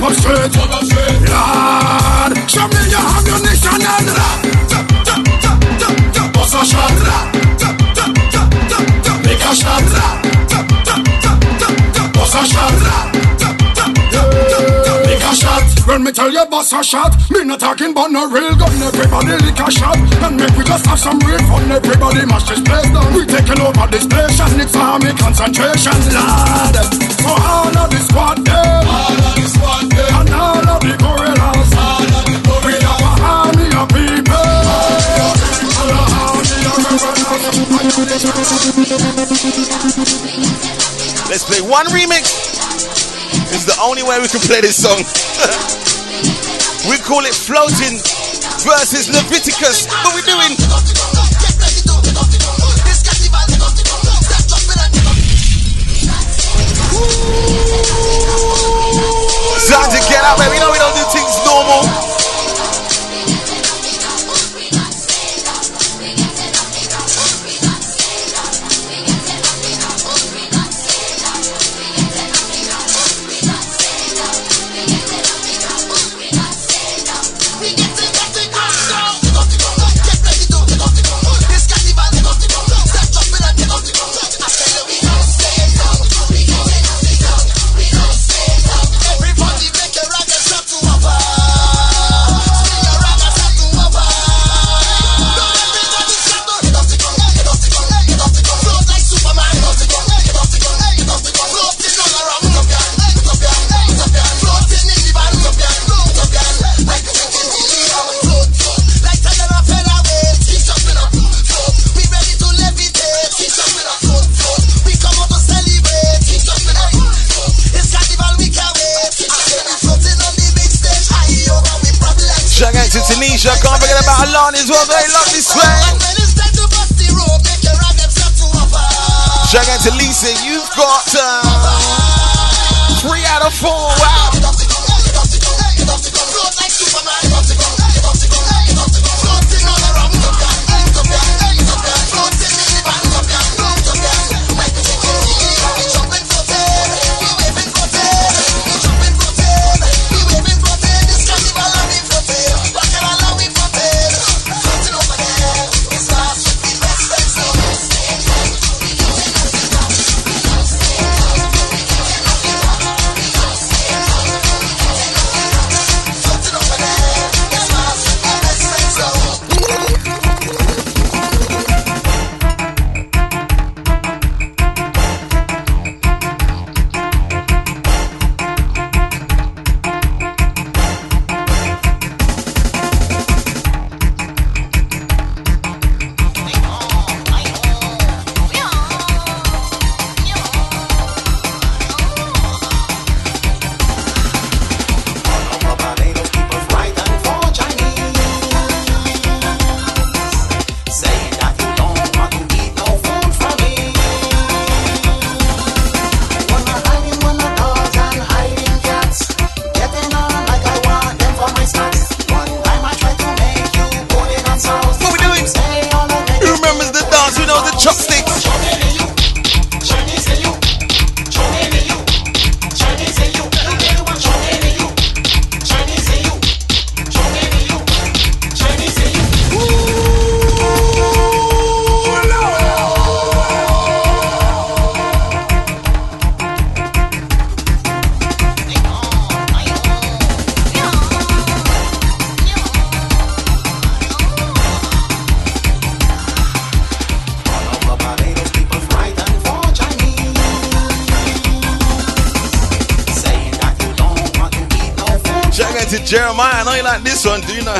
[SPEAKER 13] jump up
[SPEAKER 9] straight. Lord, show me your ammunition and rap. Bust a shot, make a shot, bust a shot, make a shot. When me tell you bust a shot, me not talking about no real gun. Everybody lick a shot, and make we just have some real fun. Everybody mash this place down. We taking over this place, and it's army concentration, lad. For all of the squad them,
[SPEAKER 10] Let's play one remix. It's the only way we can play this song. we call it Floating versus Leviticus. What we doing? Time to get out, baby. Know we don't do About Alani as well. Very lovely swag. Shout out to Lisa. You've got uh, three out of four. Wow. Know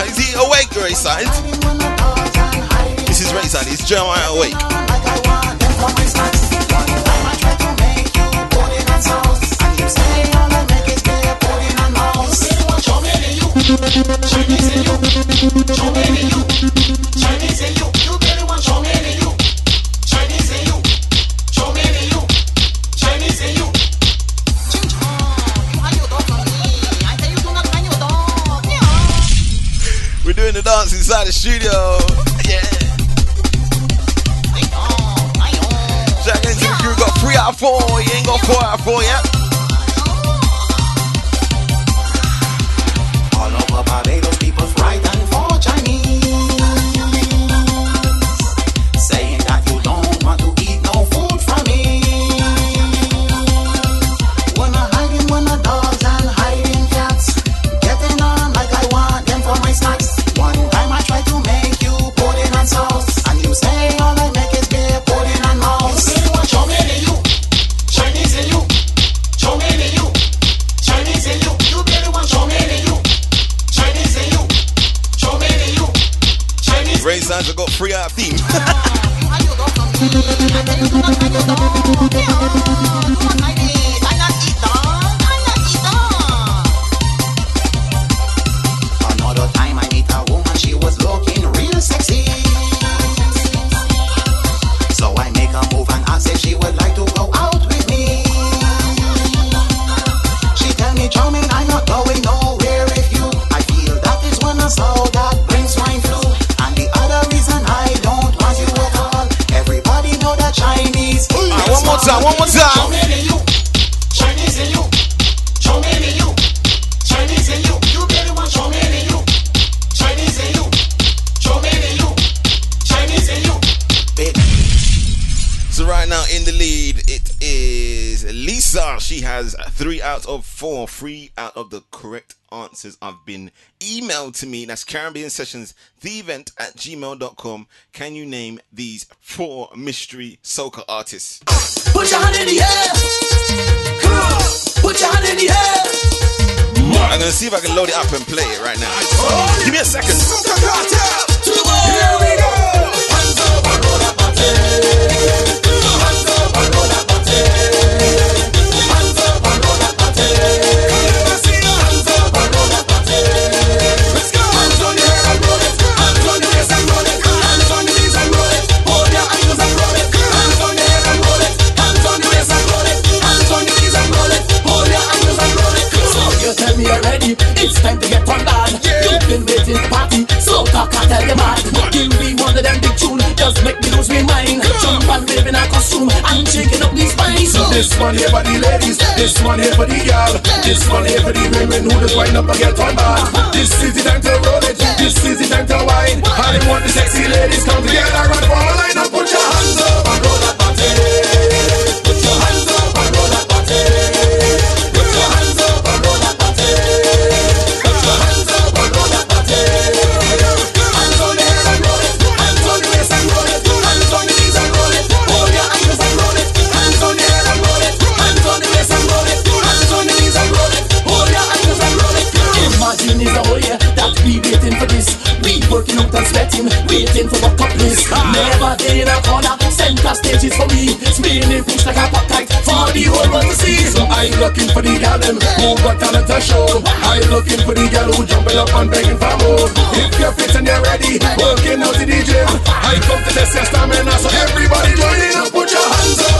[SPEAKER 22] to me.
[SPEAKER 9] That's Caribbean Sessions, the event at gmail.com. Can you name these four mystery soca artists?
[SPEAKER 15] Put your hand in the air. Come on. Put your hand in the air.
[SPEAKER 9] I'm going to see if I can load it up and play it right now. Oh. Give me a second.
[SPEAKER 15] Here we go. rock, I tell you bad. Give me one of them big tune, just make me lose my mind. Jump and live in a costume, I'm shaking up these spines.
[SPEAKER 5] This one here for the ladies, this one here for the girl, this one here for the women who just wind up and get on bad. This is the time to roll it, this is the time to wine. I want the sexy ladies come together and run for a line up. check up
[SPEAKER 15] tight for the whole world to see.
[SPEAKER 5] So I'm looking for the gal who got talent to show. I'm looking for the gal who jumping up and begging for more. If you're fit and you're ready, working out in the gym. I come to test your stamina, so everybody join in and put your hands up.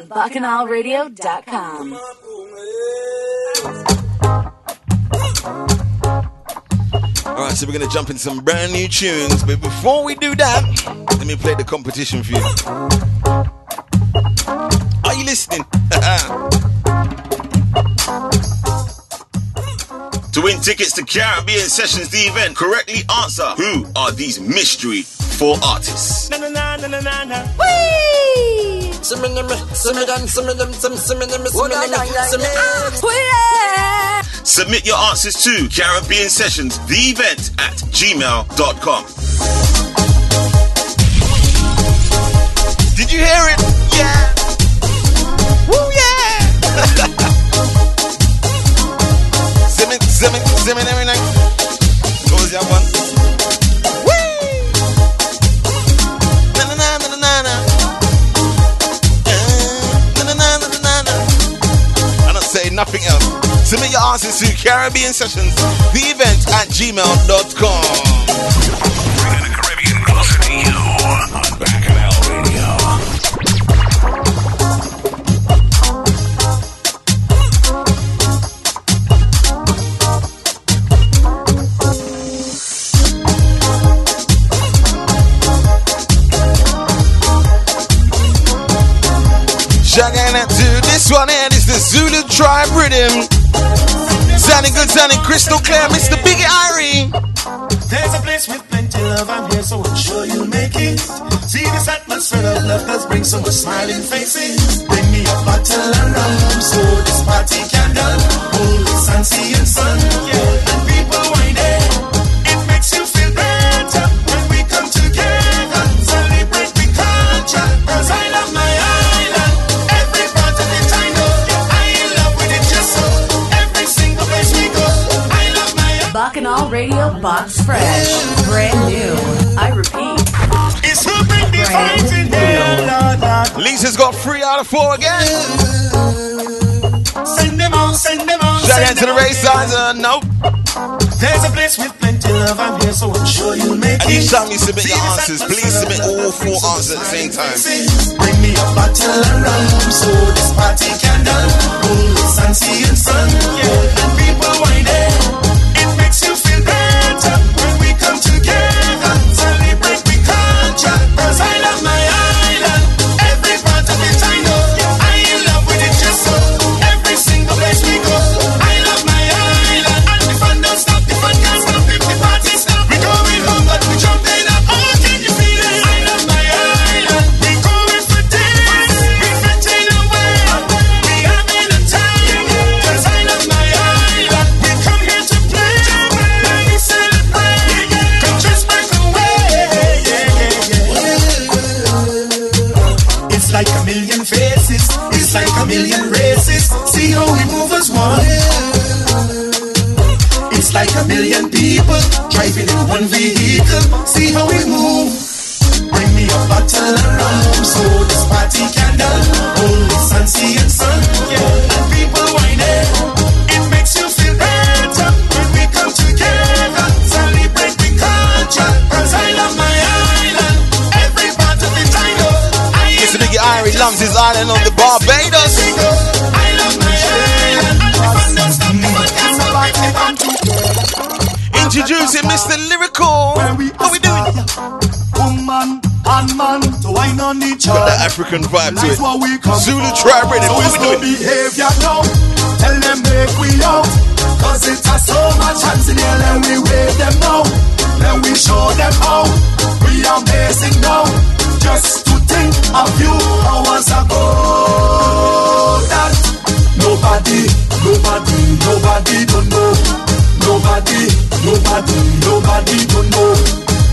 [SPEAKER 5] on
[SPEAKER 1] BacchanalRadio.com.
[SPEAKER 9] All right, so we're gonna jump in some brand new tunes, but before we do that, let me play the competition for you. Are you listening? to win tickets to Caribbean Sessions, the event, correctly answer who are these mystery four artists.
[SPEAKER 23] Na na na na na na na.
[SPEAKER 13] Whee!
[SPEAKER 9] Submit your answers to Caribbean Sessions, the event at gmail.com. Did you hear it? Yeah. Woo, yeah. Zimming, zimming, zimming everything. What was that one? Caribbean Sessions, the event at gmail.com.
[SPEAKER 24] Bringing the Caribbean closer to you on Radio.
[SPEAKER 9] To this one here is the Zulu Tribe Rhythm. Sounding good, sounding crystal clear, Mr. Biggie Irie.
[SPEAKER 12] There's a place with plenty love, I'm here, so I'm sure you'll make it. See this atmosphere of love does bring so much smiling faces. Bring me a bottle of rum, so this party can done. The sun, sea and sun, yeah.
[SPEAKER 9] Four again.
[SPEAKER 12] Send them out, send them out.
[SPEAKER 9] Shout out to the race signs. Uh, nope.
[SPEAKER 12] There's a place with plenty love, I'm here, so I'm sure you'll make
[SPEAKER 9] And
[SPEAKER 12] it.
[SPEAKER 9] each time you submit your answers, please submit all four answers at the same time.
[SPEAKER 12] Bring me a bottle of rum, so this party can done. The sun, sea and sun, yeah. And people wine one vehicle. See how we move. Bring me a bottle of rum so this party can done. The sun, sea and sun. Yeah. And people wine it. Makes you feel better when we come together. Celebrate the culture. 'Cause I love my island. Every part of it I know. I
[SPEAKER 9] Mr. Biggie Irie loves his island on the Barbados.
[SPEAKER 12] I love my island. And the fun don't stop. The fun can't stop. If I'm too
[SPEAKER 9] Introducing Mr. Lyrical. What we doing?
[SPEAKER 12] woman and man to wine on each
[SPEAKER 9] Got
[SPEAKER 12] other.
[SPEAKER 9] that African vibe to it.
[SPEAKER 12] what we come
[SPEAKER 9] Zulu tribe.
[SPEAKER 12] So
[SPEAKER 9] What
[SPEAKER 12] it's
[SPEAKER 9] we doing?
[SPEAKER 12] behavior now. Tell them make we out. Cause it has so much hands in here and we wave them now. Then we show them how. We are amazing now. Just to think of you hours ago. That nobody, nobody, nobody don't know. Nobody, nobody, nobody don't know.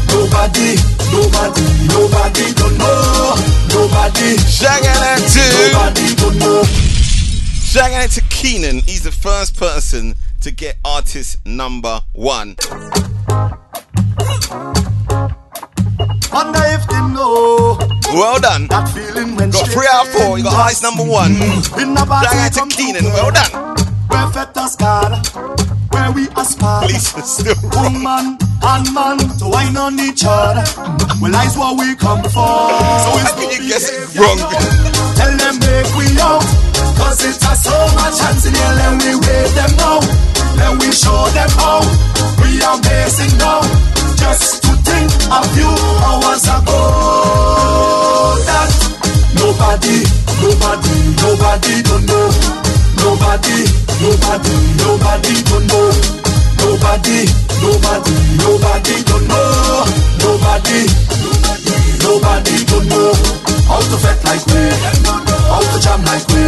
[SPEAKER 12] Nobody, nobody, nobody don't know. Nobody,
[SPEAKER 9] Shagging out to
[SPEAKER 12] nobody don't know.
[SPEAKER 9] Shagging out to Keenan. He's the first person to get artist number one.
[SPEAKER 12] Wonder if they know
[SPEAKER 9] Well done.
[SPEAKER 12] that feeling when
[SPEAKER 9] Got three out of four. You got highest number one. Shagging
[SPEAKER 12] body
[SPEAKER 9] out to Keenan. Well done.
[SPEAKER 12] Perfect as God.
[SPEAKER 11] Where we aspire. Woman and man to wine on each other. Well, that's what we come for. So it's no behavior.
[SPEAKER 9] wrong?
[SPEAKER 11] Tell them make we out. Cause it has so much hands in here, let we wave them now. Let we show them how we are amazing now. Just to think of you hours ago. That nobody, nobody, nobody don't know. Nobody, nobody, nobody don't know. Nobody, nobody, nobody don't know. Nobody, nobody don't know. How to fet like we, how to jam like we.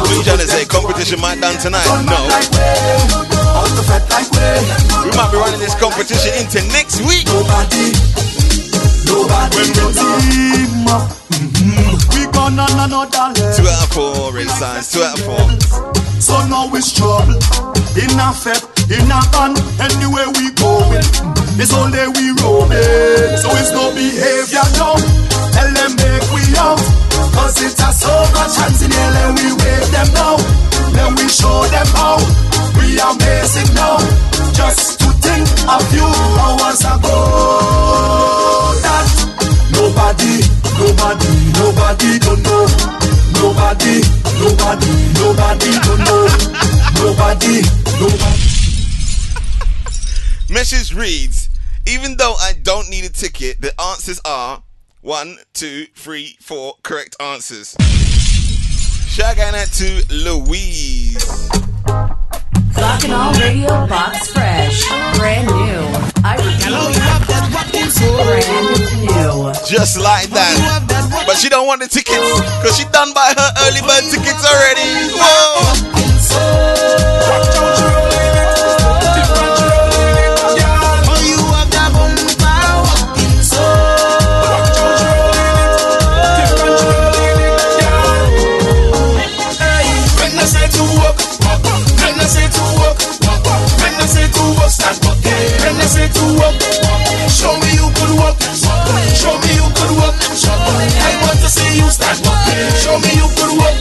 [SPEAKER 9] What you trying to say? Competition might done tonight? No.
[SPEAKER 11] How to fet like we.
[SPEAKER 9] We might be running this competition into next week.
[SPEAKER 11] Nobody, nobody when we team up. mhm, We gone on another level.
[SPEAKER 9] Out of four.
[SPEAKER 11] So now it's trouble. In a fed, in a band, anywhere we going. It's all day we roaming. So it's no behavior now. Tell them make we out. Cause it has so much hands in here, let we wave them now. Then we show them how we are amazing now. Just to think of you hours ago. Nobody, nobody, nobody don't know. Nobody, nobody, nobody don't know. Nobody, nobody.
[SPEAKER 9] Message reads Even though I don't need a ticket, the answers are one, two, three, four correct answers. Shout out to Louise.
[SPEAKER 1] Bacchanal Radio Box Fresh. Brand new. I repeat. Brand new.
[SPEAKER 9] Just like oh, that. But she don't want the tickets because she done buy her early bird tickets already. Whoa.
[SPEAKER 5] When to walk, show me you could walk, show me you could walk. I want to see you start walking. Show me you could walk.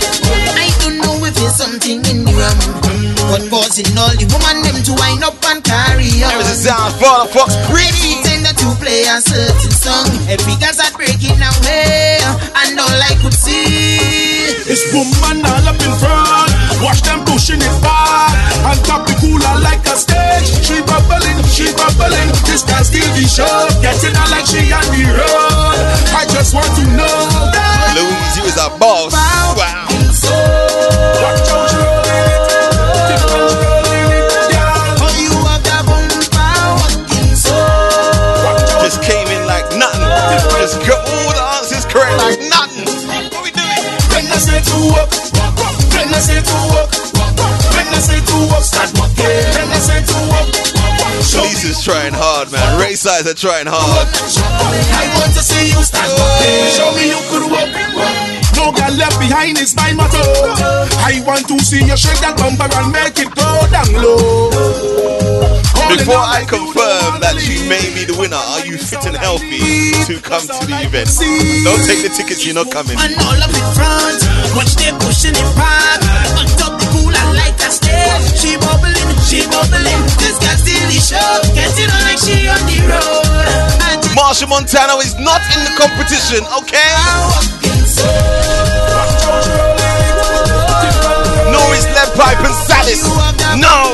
[SPEAKER 25] I don't know if there's something in the rum. What causing all the woman them to wind up and carry on?
[SPEAKER 9] There is a sound for the Fox
[SPEAKER 25] Pretty tender to play a certain song. Every girl's are breaking away, and all I could see
[SPEAKER 12] It's woman all up in front. Watch them pushing it back. On top the cooler like a stage. She bubbling, she bubbling. This can still be sharp. Getting her like she on the road. I just want to know that.
[SPEAKER 9] Louise, you is a boss. Wow.
[SPEAKER 12] Watch out, you roll it. Different rolling it down.
[SPEAKER 25] You have that bumper walking so.
[SPEAKER 9] Just came in like nothing. Just got all the answers correct like nothing. What we doing?
[SPEAKER 5] When I say to walk, when I say to walk,
[SPEAKER 9] Lisa's trying hard, man. Race sides are trying hard.
[SPEAKER 5] I want to see you start walking. Show me you could walk.
[SPEAKER 12] No girl left behind is my motto. I want to see you shake that bumper and make it go down low.
[SPEAKER 9] Before I confirm that she may be the winner, are you fit and healthy to come to the event? Don't take the tickets, you're not coming.
[SPEAKER 25] And all up in front, watch them pushing it back. On top the cooler like a stage. She she bubbling. This girl still is show, getting on like she on the road.
[SPEAKER 9] Machel Montano is not in the competition, okay? Nor is Lead Pipe and Saddis. No!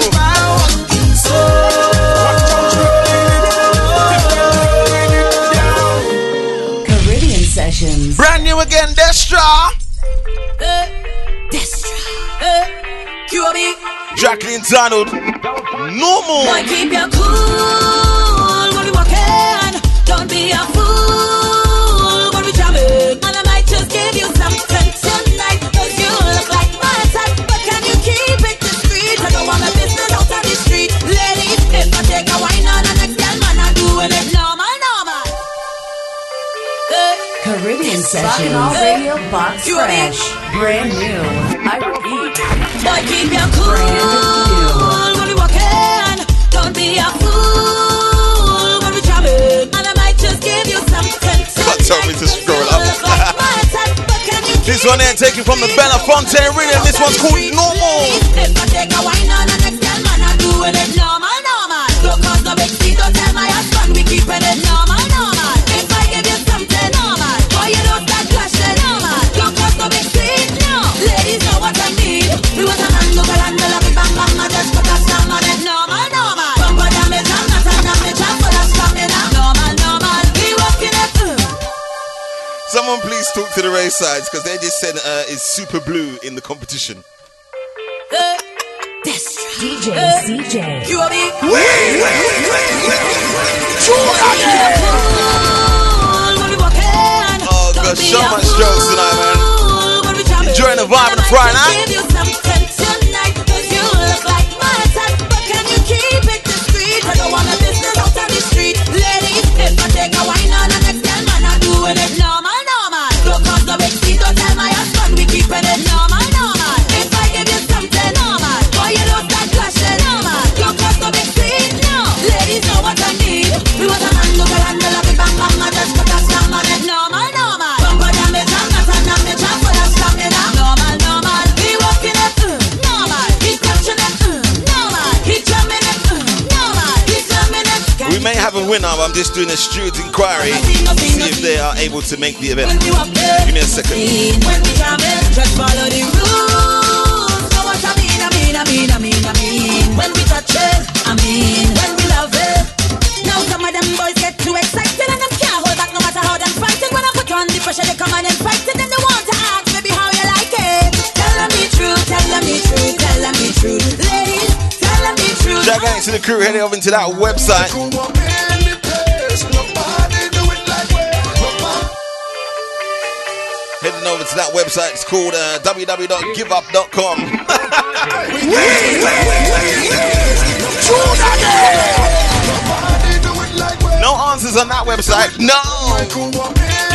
[SPEAKER 1] Caribbean Sessions.
[SPEAKER 9] Brand new again, Destra. Destra. Jacqueline Donald. Normal.
[SPEAKER 15] Boy, keep your cool when we walking. Don't be a fool
[SPEAKER 1] Caribbean
[SPEAKER 15] Rock
[SPEAKER 1] Sessions.
[SPEAKER 15] and All
[SPEAKER 1] Radio Box
[SPEAKER 15] You?
[SPEAKER 1] Fresh. Brand new. I repeat.
[SPEAKER 15] Boy, keep your cool when we walking. Don't be a fool when we jamming. And I might just give you something
[SPEAKER 9] But tell me to scroll up. this one here taken from the Bella Fontaine rhythm. This one's called Normal. Talk to the race sides because they just said uh, it's super blue in the competition.
[SPEAKER 1] DJ CJ.
[SPEAKER 15] You are me.
[SPEAKER 9] Oh, got so much jokes tonight, man. Enjoying the vibe of the Friday night. Have a winner, I'm just doing a steward's inquiry. To see if they are able to make the event. Give me a second.
[SPEAKER 15] When we jamming, just follow the
[SPEAKER 9] Shout out to the crew heading over to that website. Heading over to that website. It's called uh, www.giveup.com. no answers on that website. No.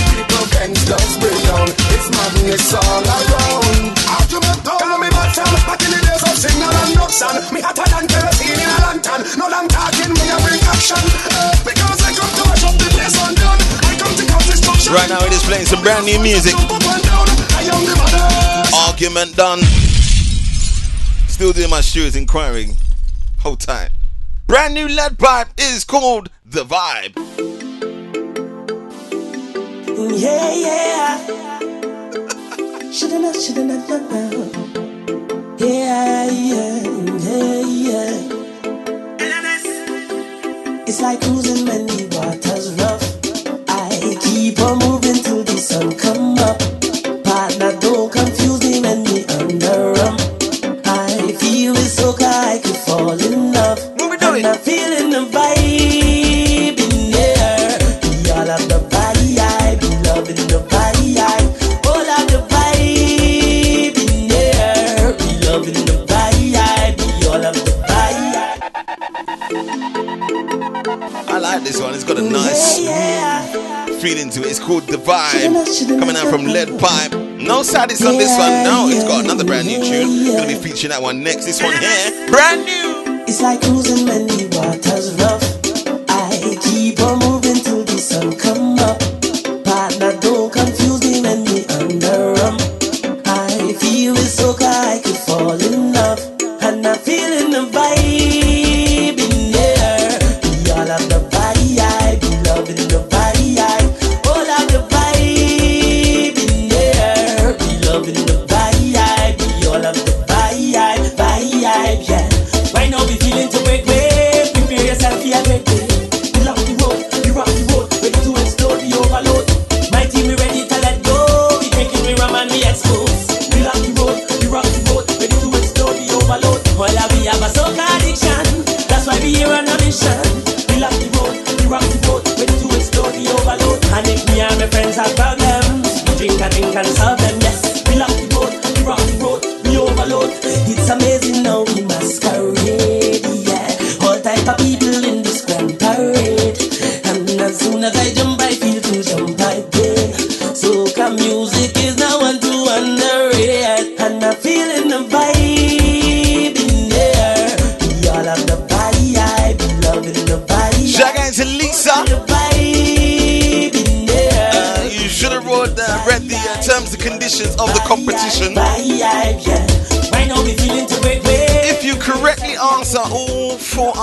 [SPEAKER 2] people gangsters break down. It's madness all around. Argument down, follow me back from back in the days of signal and induction. Me hotter than kerosene in a lantern. No long talking, me a bring action. Eh, because I come to mash up the place and done. I come to cause destruction.
[SPEAKER 9] Right now, it is playing some brand new music.
[SPEAKER 2] I am the baddest.
[SPEAKER 9] Argument done. Still doing my shoes, inquiry. Hold tight. Brand new Lead Pipe is called The Vibe.
[SPEAKER 6] Yeah, yeah. Shoulda not, shoulda not. Yeah, yeah, yeah, yeah. It's like cruising when the water's rough. I keep on moving till the sun come up. Partner, don't confuse me when we under rum. I feel it so I could fall in love. And I'm feeling the vibe
[SPEAKER 9] like this one. It's got a nice feeling to it. It's called The Vibe. Coming out from Lead Pipe. No sadness on this one. No, it's got another brand new tune. Gonna be featuring that one next. This one here, brand new.
[SPEAKER 6] It's like cruising the water's rough.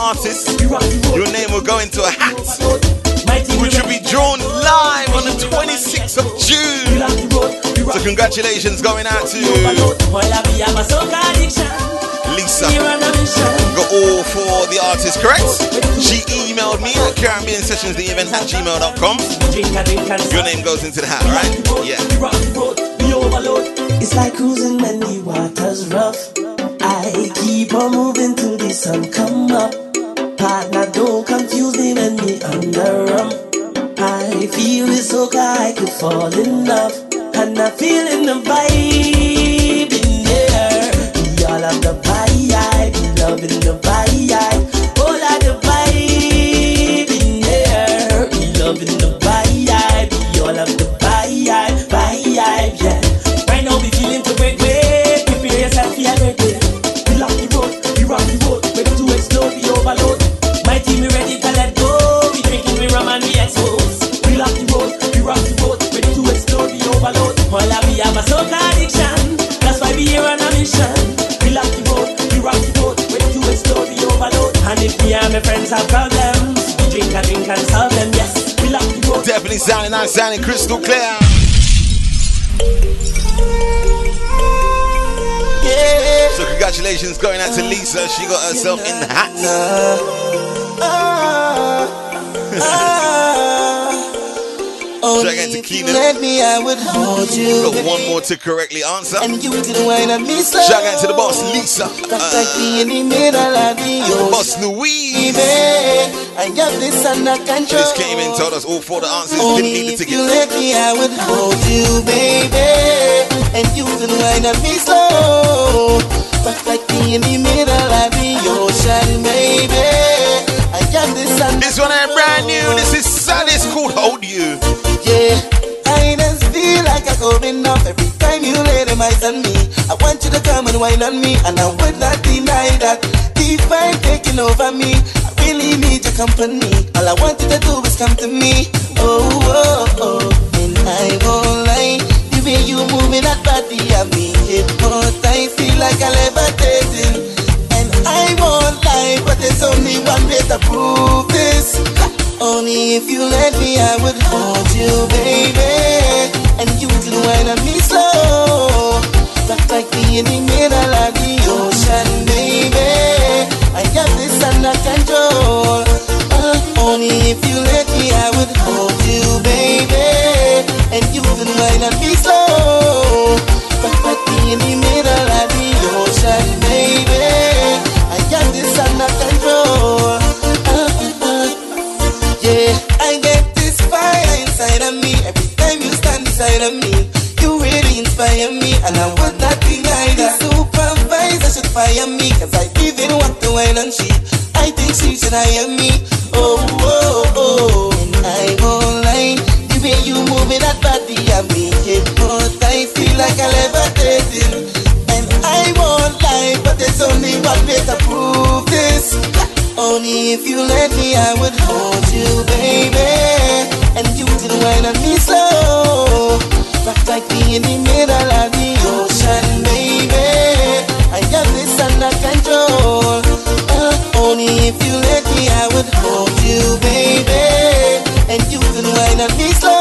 [SPEAKER 9] Four artists, your name will go into a hat, which will be drawn live on the 26th of June. So congratulations going out to Lisa. Got all four the artists correct. She emailed me at Caribbean Sessions the event at gmail.com. Your name goes into the hat, right? Yeah.
[SPEAKER 26] It's like cruising when the water's rough. I keep on moving till the sun come up. Under rum. I feel it so I could fall in love. And I feel in the vibe in there. We all have the vibe, loving the vibe. Me and my friends have problems, drink and drink and solve them. Yes, we lock the road.
[SPEAKER 9] Definitely sounding nice, sounding crystal clear. Yeah. So congratulations going out to Lisa. She got herself in the hat. Ah, ah, ah, I get to Keenan?
[SPEAKER 26] Let me, I would hold you.
[SPEAKER 9] Got one more to correctly answer.
[SPEAKER 26] And you didn't wine at me so.
[SPEAKER 9] Shout out to the boss, Lisa.
[SPEAKER 26] That's uh, like in the middle of the ocean.
[SPEAKER 9] Boss Louise.
[SPEAKER 26] I got this under control.
[SPEAKER 9] Just came in, told us all four the answers,
[SPEAKER 26] Only
[SPEAKER 9] didn't need the
[SPEAKER 26] if you let me, I would hold you, baby. And you can wine at me slow. But like in the middle of the ocean, baby. I got this under
[SPEAKER 9] This one ain't brand new. This is sad. It's called Hold You.
[SPEAKER 26] Going off every time you lay them eyes on me. I want you to come and wine on me, and I would not deny that. Deep vibe taking over me. I really need your company. All I want you to do is come to me. Oh, oh, oh. And I won't lie. The way you moving that body, I mean, hypnotized. Feel like I'm levitating. And I won't lie, but there's only one way to prove this. Only if you let me, I would hold you, baby. And you can wine on me slow. Not like me in the middle of the ocean, baby. I got this under control. Uh, only if you let me, I would hold you, baby. And you can wine on me slow. Of me. You really inspire me, and I would not deny that. Supervisor should fire me, cause I even want to wine and she. I think she should hire me. Oh, oh, oh. And I won't lie, the way you moving that body, I mean, hypnotized. I feel like I'm levitating. And I won't lie, but there's only one way to prove this. Only if you let me, I would hold you, baby. And you can wine on me slow. Rock like me in the middle of the ocean, baby. I got this under control. Uh, only if you let me, I would hold you, baby. And you can wine on me slow.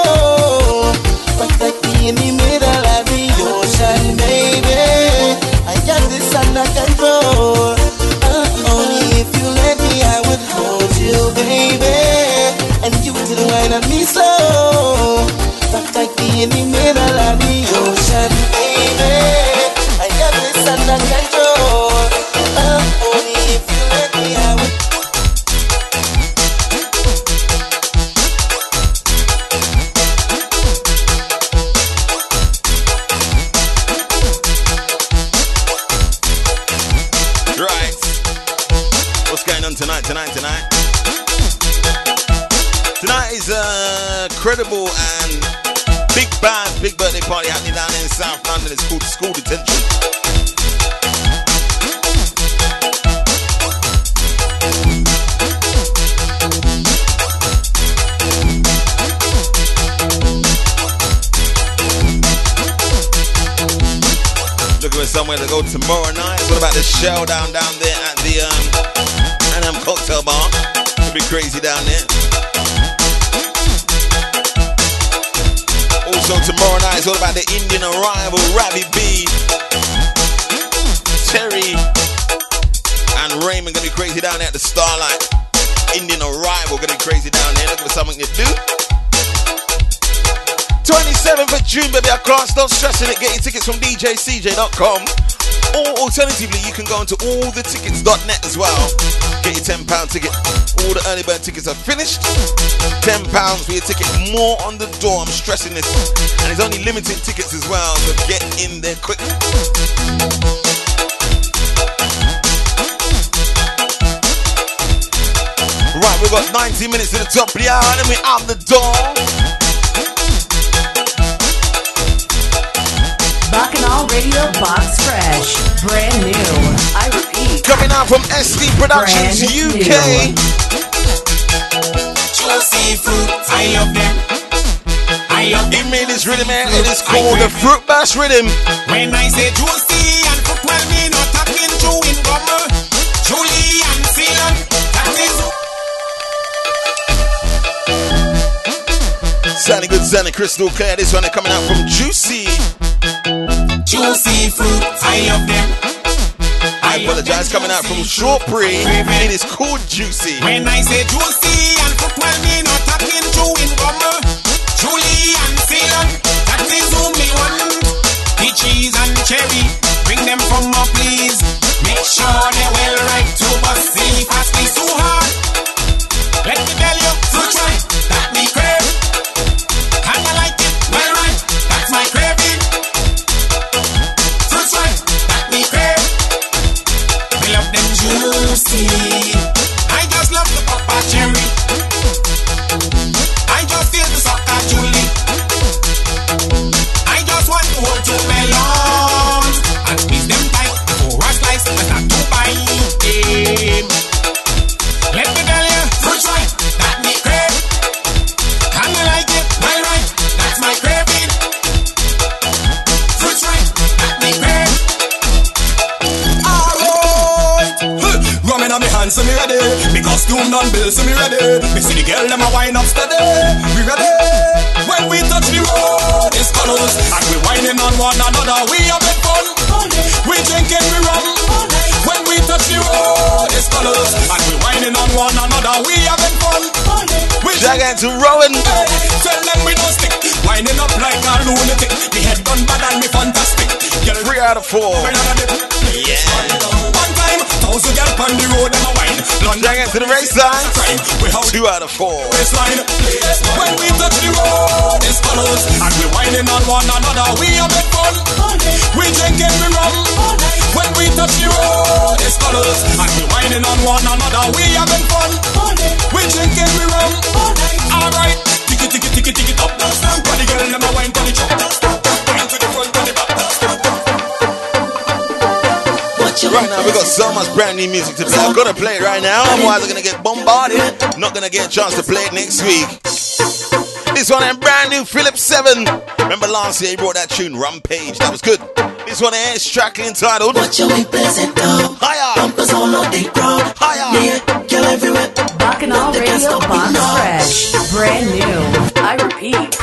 [SPEAKER 26] Rock like me in the
[SPEAKER 9] tomorrow night. What about the shell down down there at the um Anam cocktail bar? It'll be crazy down there. Also tomorrow night is all about the Indian arrival, Ravi B, Terry, and Raymond gonna be crazy down there at the Starlight. Indian arrival gonna be crazy down there. Looking for something to do. 27th of June, baby, I can't stop stressing it. Get your tickets from djcj.com. Or alternatively, you can go onto allthetickets.net as well. Get your £10 ticket. All the early bird tickets are finished. £10 for your ticket. More on the door. I'm stressing this. And it's only limited tickets as well, so get in there quick. Right, we've got 90 minutes to the top of the hour. Let me out the door.
[SPEAKER 1] Bacchanal Radio Box Fresh. Brand new. I repeat.
[SPEAKER 9] Coming out from SD Productions
[SPEAKER 1] Brand
[SPEAKER 9] UK.
[SPEAKER 25] Juicy fruit, I love them. I love
[SPEAKER 9] He made this rhythm, man. It is called the Fruit Bash Rhythm.
[SPEAKER 25] When I say juicy and fruit, well, me not talking chewing gum. Julie and Ceylon, that is
[SPEAKER 9] Sounding good, sounding crystal clear. This one is coming out from Juicy.
[SPEAKER 25] Juicy fruit, I love them.
[SPEAKER 9] I apologize, coming out from Shortbury. It is called Juicy.
[SPEAKER 25] When I say juicy and fruit, well, me not talking chewing gum. Julie and Ceylon, that is who me want. Peaches and cherry, bring them from up, please. Make sure they well Two
[SPEAKER 9] out of four.
[SPEAKER 2] baseline.
[SPEAKER 9] Right now, we got so much brand new music to play. I'm gonna play it right now, otherwise, I'm gonna get bombarded. Not gonna get a chance to play it next week. This one and brand new Philip 7. Remember last year he brought that tune, Rampage. That was good. This one here is trackly entitled
[SPEAKER 6] Watch your way, pleasant dog.
[SPEAKER 9] Higher.
[SPEAKER 6] Bumpers all on the ground.
[SPEAKER 9] Higher.
[SPEAKER 6] Yeah, girl everywhere.
[SPEAKER 1] Bacchanal
[SPEAKER 6] They can't
[SPEAKER 1] Radio Box. Fresh. Brand new. I repeat.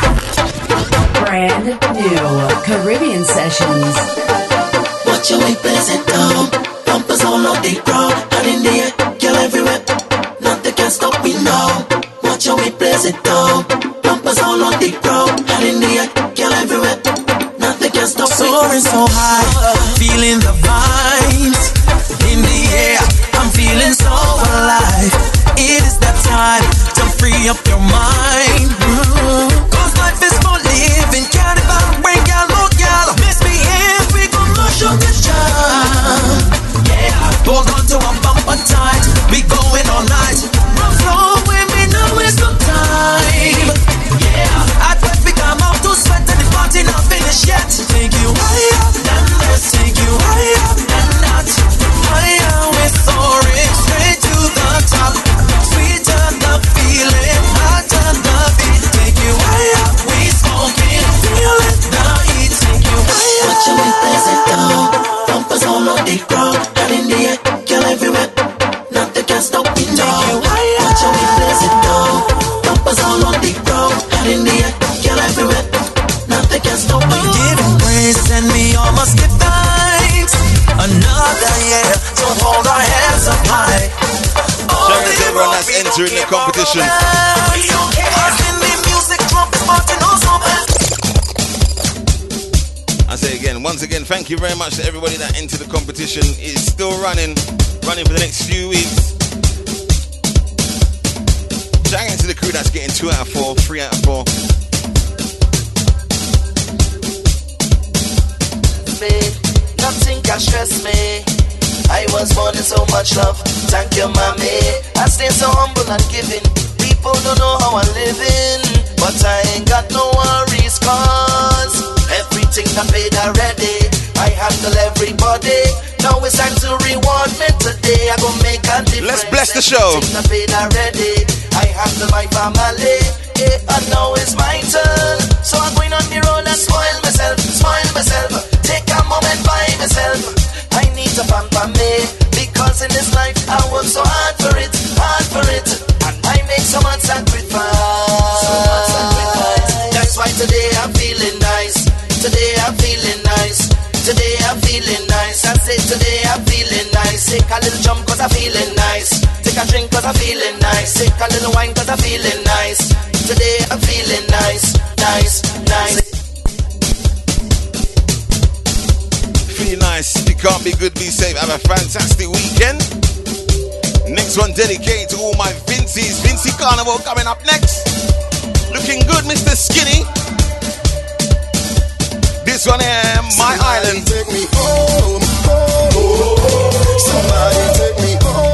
[SPEAKER 1] Brand new. Caribbean Sessions.
[SPEAKER 6] Watch your way, pleasant dog. Bumpers all on the ground. And in the air, girl everywhere. Nothing can stop me now. Watch your way, pleasant dog. Bumpers all on the ground. The.
[SPEAKER 25] I
[SPEAKER 9] say again, once again, thank you very much to everybody that entered the competition. It is still running, running for the next few weeks. Shout out to the crew that's getting two out of four, three out of four.
[SPEAKER 6] me. Nothing can stress me. I was born in so much love. Thank you, mommy. I stay so humble and giving. People don't know how I'm living. But I ain't got no worries, cause everything I paid already. I handle everybody. Now it's time to reward me today. I gonna make a difference.
[SPEAKER 9] Let's bless the show.
[SPEAKER 6] I paid already. I handle my family. Yeah, and now it's my turn. So I'm going on the road and spoil myself, spoil myself. Take a moment by myself. I need to pamper me because in this life I work so hard for it, hard for it, That's why today I'm feeling nice. Today I'm feeling nice. Today I'm feeling nice. I say today I'm feeling nice. Take a little I'm feeling nice. Take a I'm feeling nice. Take a little I'm feeling nice. Today I'm feeling nice, nice, nice.
[SPEAKER 9] Feel nice. Can't be good, be safe. Have a fantastic weekend. Next one dedicated to all my Vincies. Vincy Carnival coming up next. Looking good, Mr. Skinny. This one here, My Island.
[SPEAKER 5] Take me home, home. Somebody take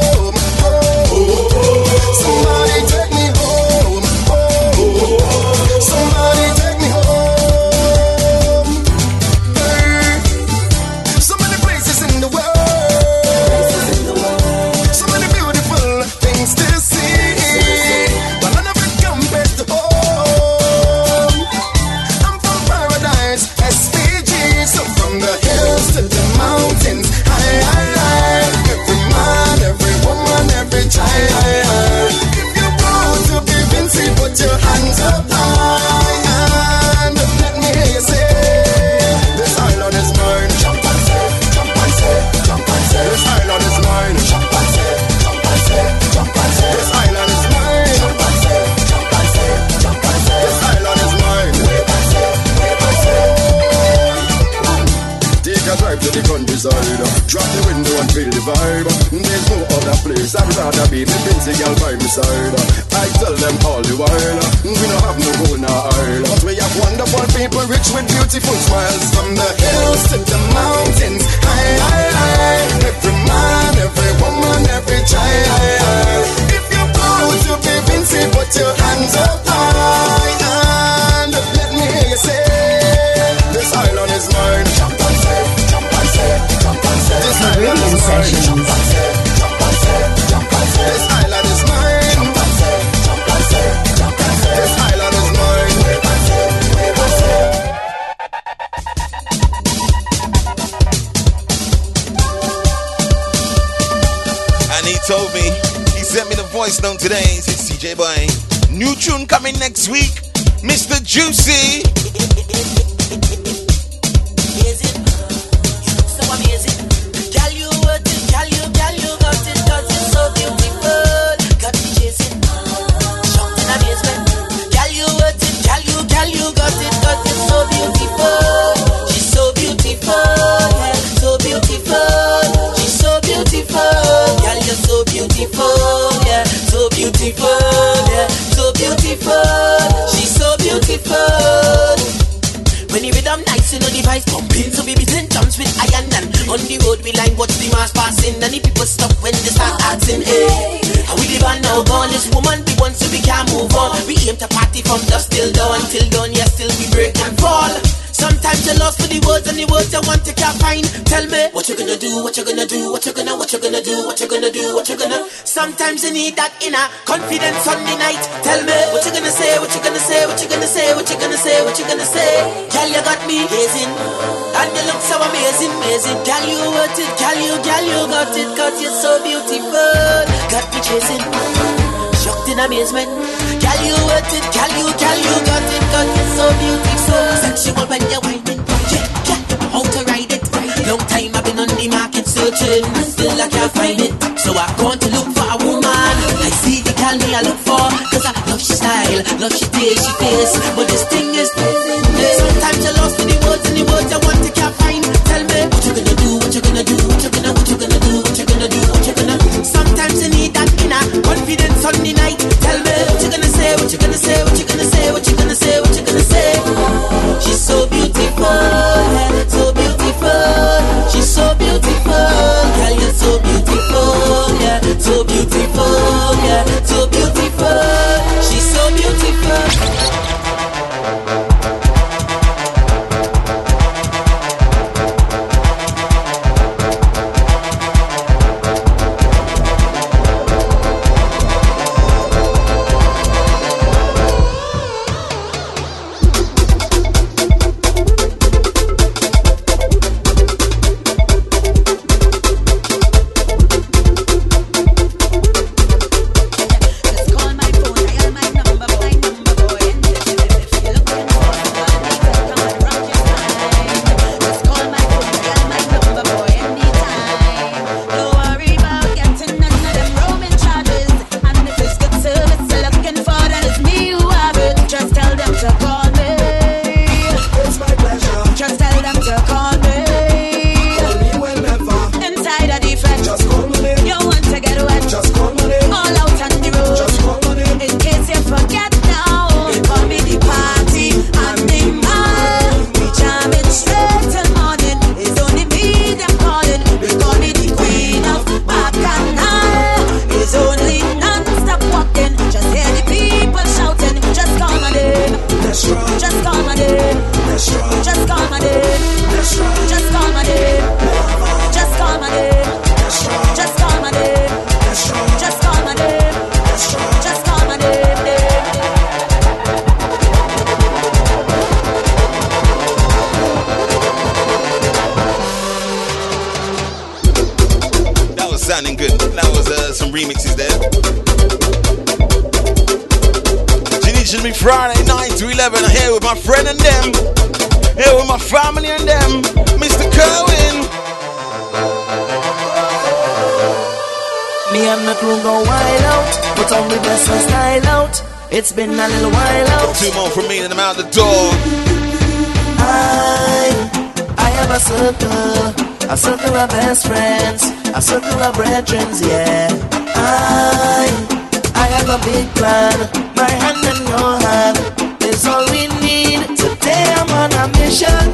[SPEAKER 5] countryside. Drop the window and feel the vibe. There's no other place I'd rather be. Me Vincy girl by my side. I tell them all the while. We don't have no gold nor oil. But we have wonderful people rich with beautiful smiles. From the hills to the mountains. High, high, high. Every man, every woman, every child. If you're proud to be Vincy, put your hands up high.
[SPEAKER 9] Today. He said, CJ Boy, new tune coming next week. Mr. Juicy.
[SPEAKER 15] On the road we line watch the mass passing And the people stop when they start asking Hey, how we live on now gone? This woman we one so we can't move on. We aim to party from dusk till dawn. Till dawn, yes, till we break and fall. Sometimes you're lost for the words and the words you want to can't find Tell me what you gonna do, what you gonna do, what you gonna, what you gonna do, what you gonna do, what you Sometimes you need that inner confidence on the night. Tell me what you gonna say, what you gonna say, what you gonna say, what you gonna say, what you gonna say? Girl, you got me gazing. And you look so amazing, amazing. Girl, you worth it, girl, you, girl, you got it. Cause you're so beautiful. Got me chasing. Shocked in amazement. Girl, you worth it, girl, you, girl, you got it. Cause you're so beautiful. So Sexual when you're whining. Yeah, yeah, how to ride it? Long time I've been on the market searching. Still I can't find it. So I've gone to look me I look for. Cause I love she style,
[SPEAKER 25] love she taste, she face. But this thing is, Sometimes you're lost in the words in the words you
[SPEAKER 15] want to on the
[SPEAKER 6] style out. It's been a little while out.
[SPEAKER 9] Two more from me and I'm out the door.
[SPEAKER 6] I, I have a circle, a circle of best friends, a circle of brethren, yeah. I, I have a big plan, my hand in your hand is all we need. Today I'm on a mission.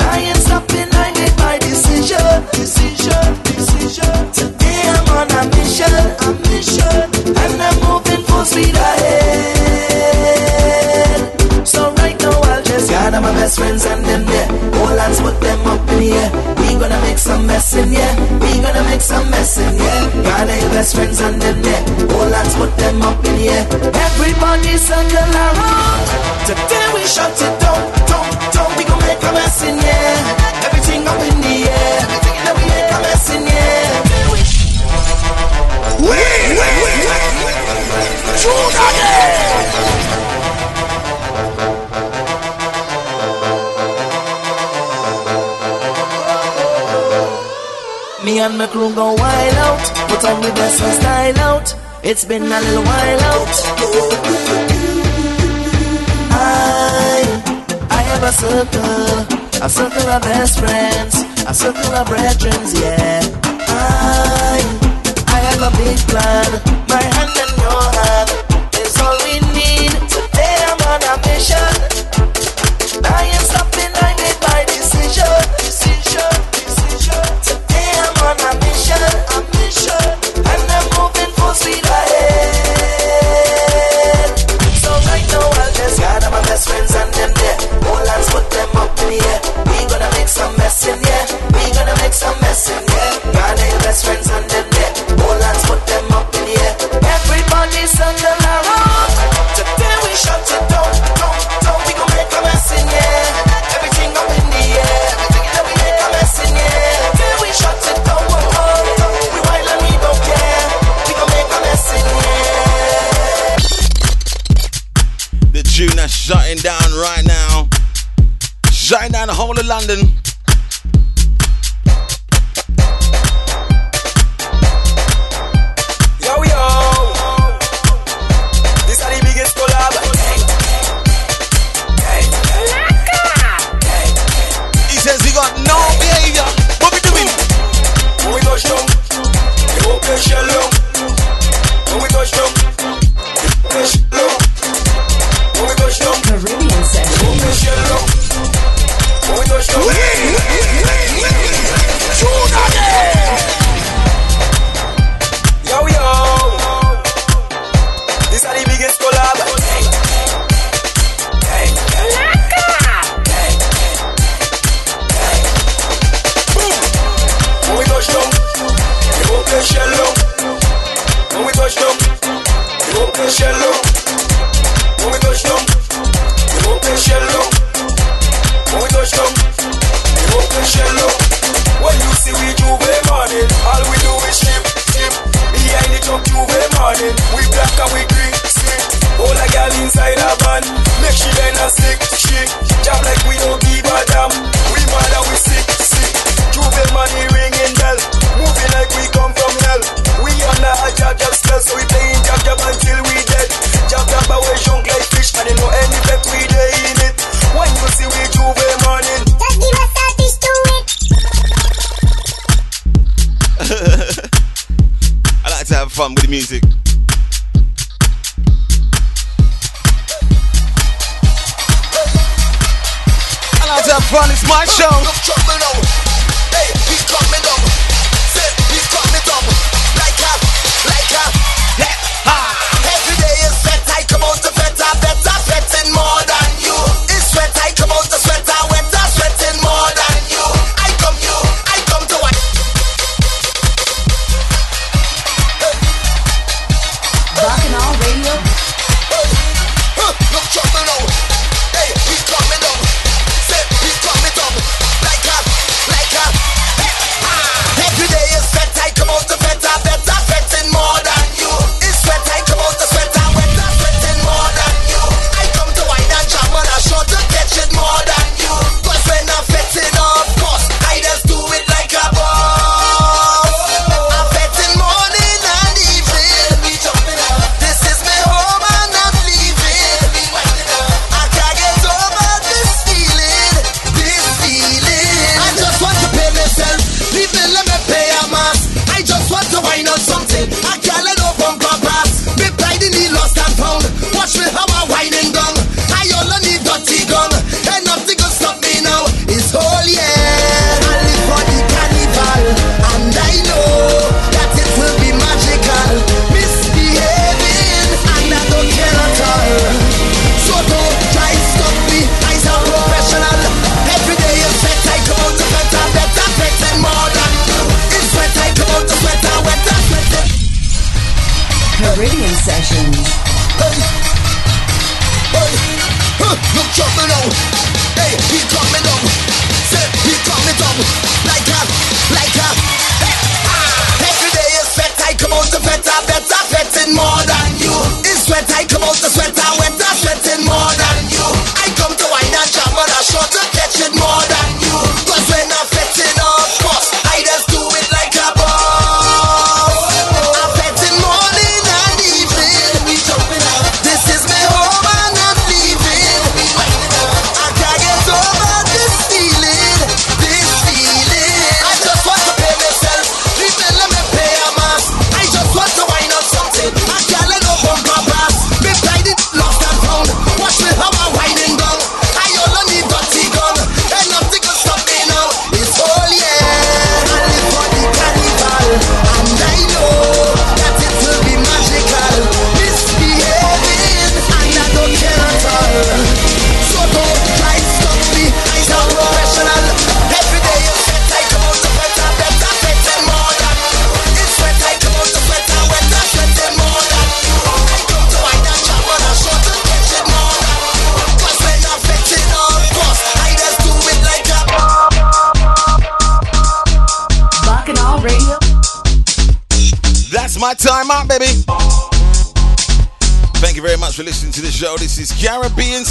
[SPEAKER 6] I ain't stopping, I made my decision, decision, decision. Today I'm on a mission, a mission, and So right now I'll just gather my best friends and them there. All hands put them up in the air. We gonna make some mess in. We gonna make some mess in. Gather your best friends and them there. All hands put them up in the air. Everybody circle around. Today we shut it down, down, down. We gonna make a mess in here. Me and my crew go wild out, put on the best and style out. It's been a little while out. I, I have a circle, a circle of best friends, a circle of brethren, yeah. I, I have a big plan, my
[SPEAKER 9] shutting down right now. Shutting down the whole of London.
[SPEAKER 10] fun, it's my show.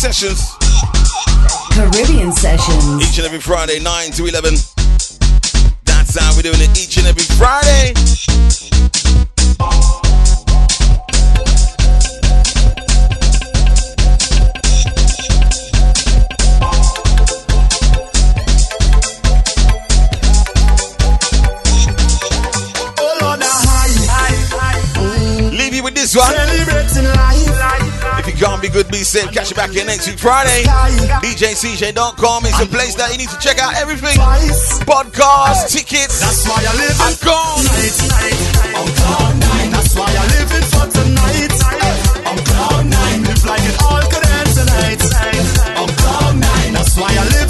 [SPEAKER 9] Sessions.
[SPEAKER 10] Caribbean Sessions. Each and every Friday, 9 to 11. That's how we're doing it each and every Friday. John be Good, be safe. Catch you back here next week, Friday. DJ CJ, don't. It's a place that you need to check out everything. Podcast, tickets.
[SPEAKER 11] That's why I live I'm I'm. That's why I live for tonight. I'm. Live like it all could end tonight. I'm. That's why I live.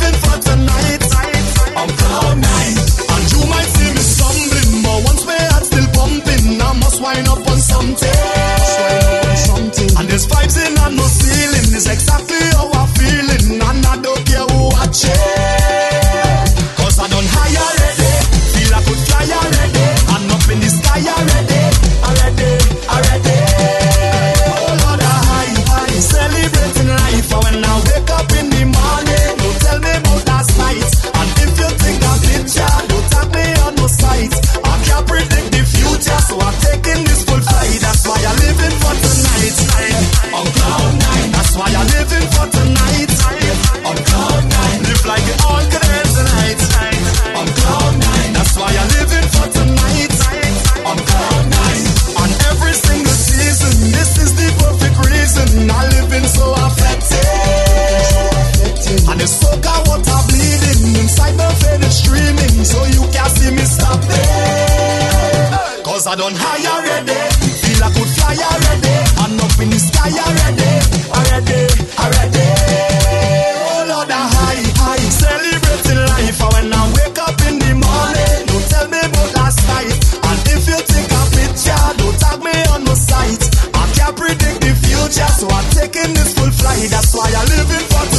[SPEAKER 11] just one taking this full flight. That's why I live in for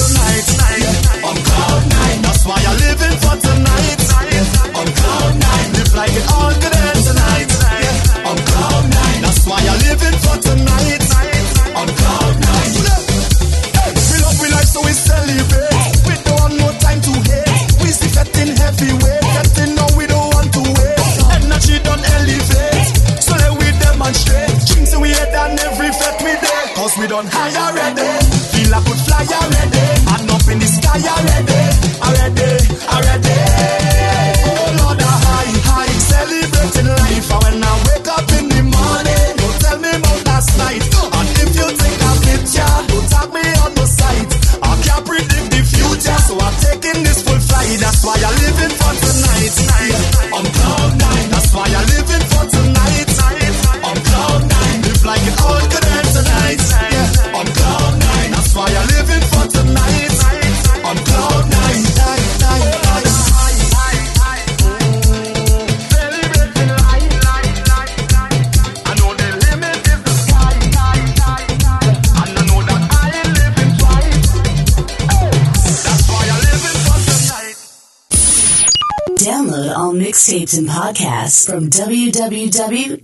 [SPEAKER 1] and podcasts from www.djcj.com.